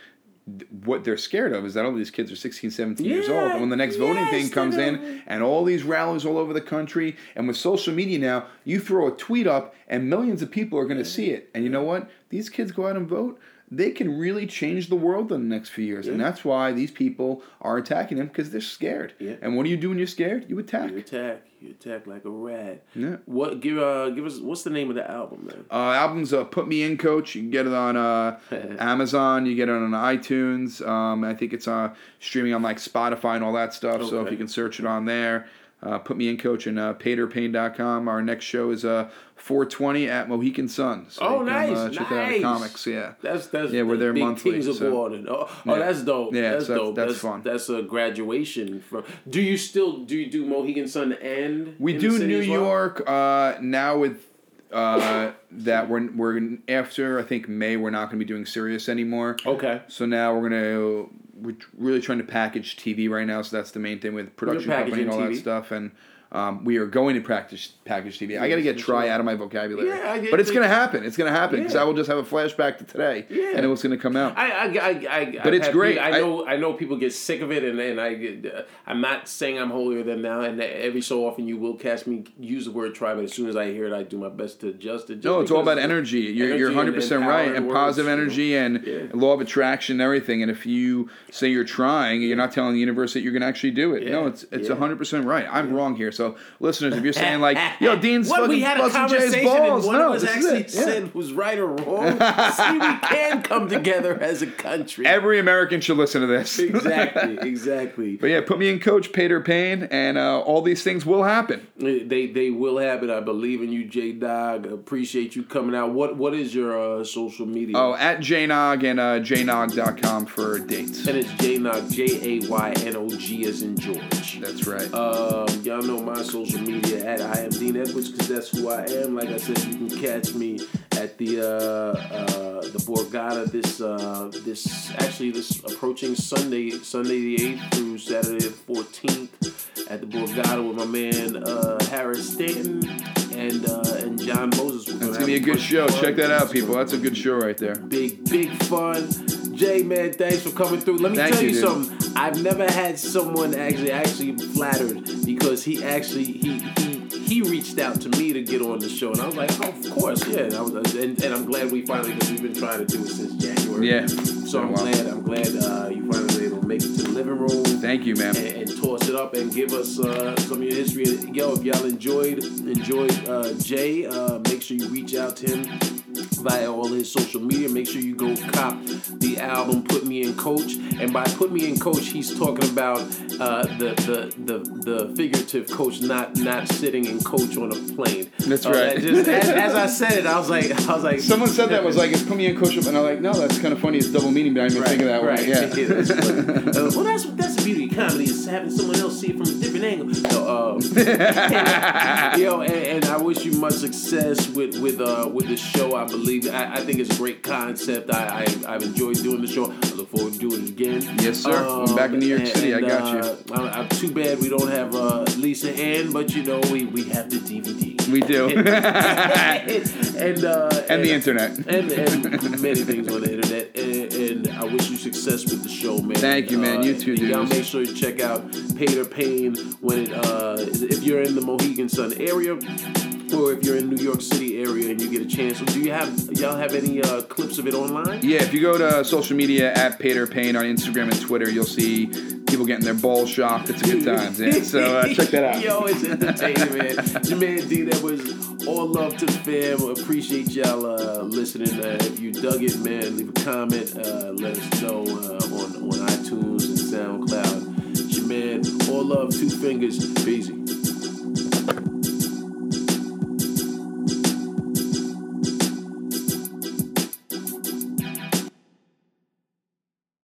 What they're scared of is that all these kids are 16, 17 years old. And when the next voting yes, thing comes in, and all these rallies all over the country, and with social media now, you throw a tweet up, and millions of people are going to see it. And you know what? These kids go out and vote. They can really change the world in the next few years, and that's why these people are attacking them because they're scared. Yeah. And what do you do when you're scared? You attack. You attack. You attack like a rat. Yeah. What give uh give us what's the name of the album, man? Uh, album's uh, "Put Me In, Coach." You can get it on uh, Amazon. You get it on iTunes. Um, I think it's uh, streaming on like Spotify and all that stuff. Okay. So if you can search it on there, uh, "Put Me In, Coach" and uh, PaidOrPain.com. Our next show is uh, 420 at Mohegan Sun. So Oh, you can, nice, uh, check out. nice. The comics, yeah. That's that's Yeah, we're there monthly, Kings of so-. Oh, oh Yeah. that's dope. Yeah, that's so dope. that's that's fun. That's a graduation from. Do you still do you do Mohegan Sun and We do New well? York uh, now with uh, that we're we're after I think May we're not going to be doing Sirius anymore. Okay. So now we're gonna we're really trying to package TV right now. So that's the main thing with production company and all packaging that stuff. And um, we are going to practice package TV. I got to get try out of my vocabulary. Yeah, I but it's gonna happen. It's gonna happen because Yeah. I will just have a flashback to today, Yeah. and it was gonna come out. I, I, I, I, But I've it's great. people- I I- know, I, know people get sick of it, and, and I, get, uh, I'm not saying I'm holier than now. And every so often, you will catch me use the word try, but as soon as I hear it, I do my best to adjust it. No, it's all about energy. You're, energy you're 100% right. power And words, positive you know? energy and Yeah. law of attraction and everything. And if you say you're trying, you're not telling the universe that you're going to actually do it. No, it's it's Yeah. 100% right. I'm wrong here. So, listeners, if you're saying, like, yo, Dean's what fucking we had a conversation and balls. one No, of us actually it. Yeah. said was right or wrong. See, we can come together as a country. Every American should listen to this. exactly, exactly. but yeah, put me in coach, Paid or Pain, and uh, all these things will happen. They they will happen. I believe in you, J Dog. Appreciate you coming out. What what is your uh, social media? Oh, at jnog and uh, jnog.com for dates. and it's J Nog J A Y N O G as in George. That's right. Um, y'all know my social media at I am Dean Edwards because that's who I am. Like I said, you can catch me at the uh, uh, the Borgata this uh, this actually this approaching Sunday Sunday the eighth through Saturday the fourteenth at the Borgata with my man uh, Harris Stanton and uh, and John Moses. We're That's going to be a good show. fun. Check that out, people. That's a good show right there. Big, big fun. Jay, man, thanks for coming through. Let me Thank tell you, you, something. I've never had someone actually actually flattered because he actually he he he reached out to me to get on the show, and I was like, oh, of course, yeah. And, I was, and, and I'm glad we finally because we've been trying to do it since January. Yeah. So I'm Been a while. glad I'm glad uh, you finally living room Thank you, man. and, and toss it up and give us uh, some of your history. Yo, if y'all enjoyed enjoyed uh, Jay, uh, make sure you reach out to him via all his social media. Make sure you go cop the album "Put Me in Coach." And by "Put Me in Coach," he's talking about uh, the, the the the figurative coach, not not sitting in coach on a plane. That's Uh, right. just, as, as I said it, I was like, I was like, Someone said that was like, it's put me in coach and I'm like, no, that's kind of funny. It's double meaning, but I didn't even think of that right. one. Yeah. That's funny. Uh, well, that's that's the beauty of comedy is having someone else see it from a different angle. So, um, yo, and, and I wish you much success with with uh with the show. I believe I, I think it's a great concept. I, I I've enjoyed doing the show. I look forward to doing it again. Yes, sir. I'm back in New York and- City. I got uh, I, I'm too bad we don't have uh, Lisa Ann, but you know we, we have the DVD. We do. and uh, and the internet. and, and many things on the internet. And, and I wish you success with the show, man. Thank you, man. You too, and Y'all make sure you check out Paid or Pain when it uh, if you're in the Mohegan Sun area. Or if you're in New York City area and you get a chance, do you have y'all have any uh, clips of it online? Yeah, if you go to social media at Paid or Pain on Instagram and Twitter, you'll see people getting their balls shocked. It's a good time. Yeah. So uh, check that out. Yo, it's entertaining, man. D, that was all love to the fam. Appreciate y'all uh, listening. Uh, if you dug it, man, leave a comment. Uh, let us know uh, on, on iTunes and SoundCloud. It's your man, all love, two fingers. Peace.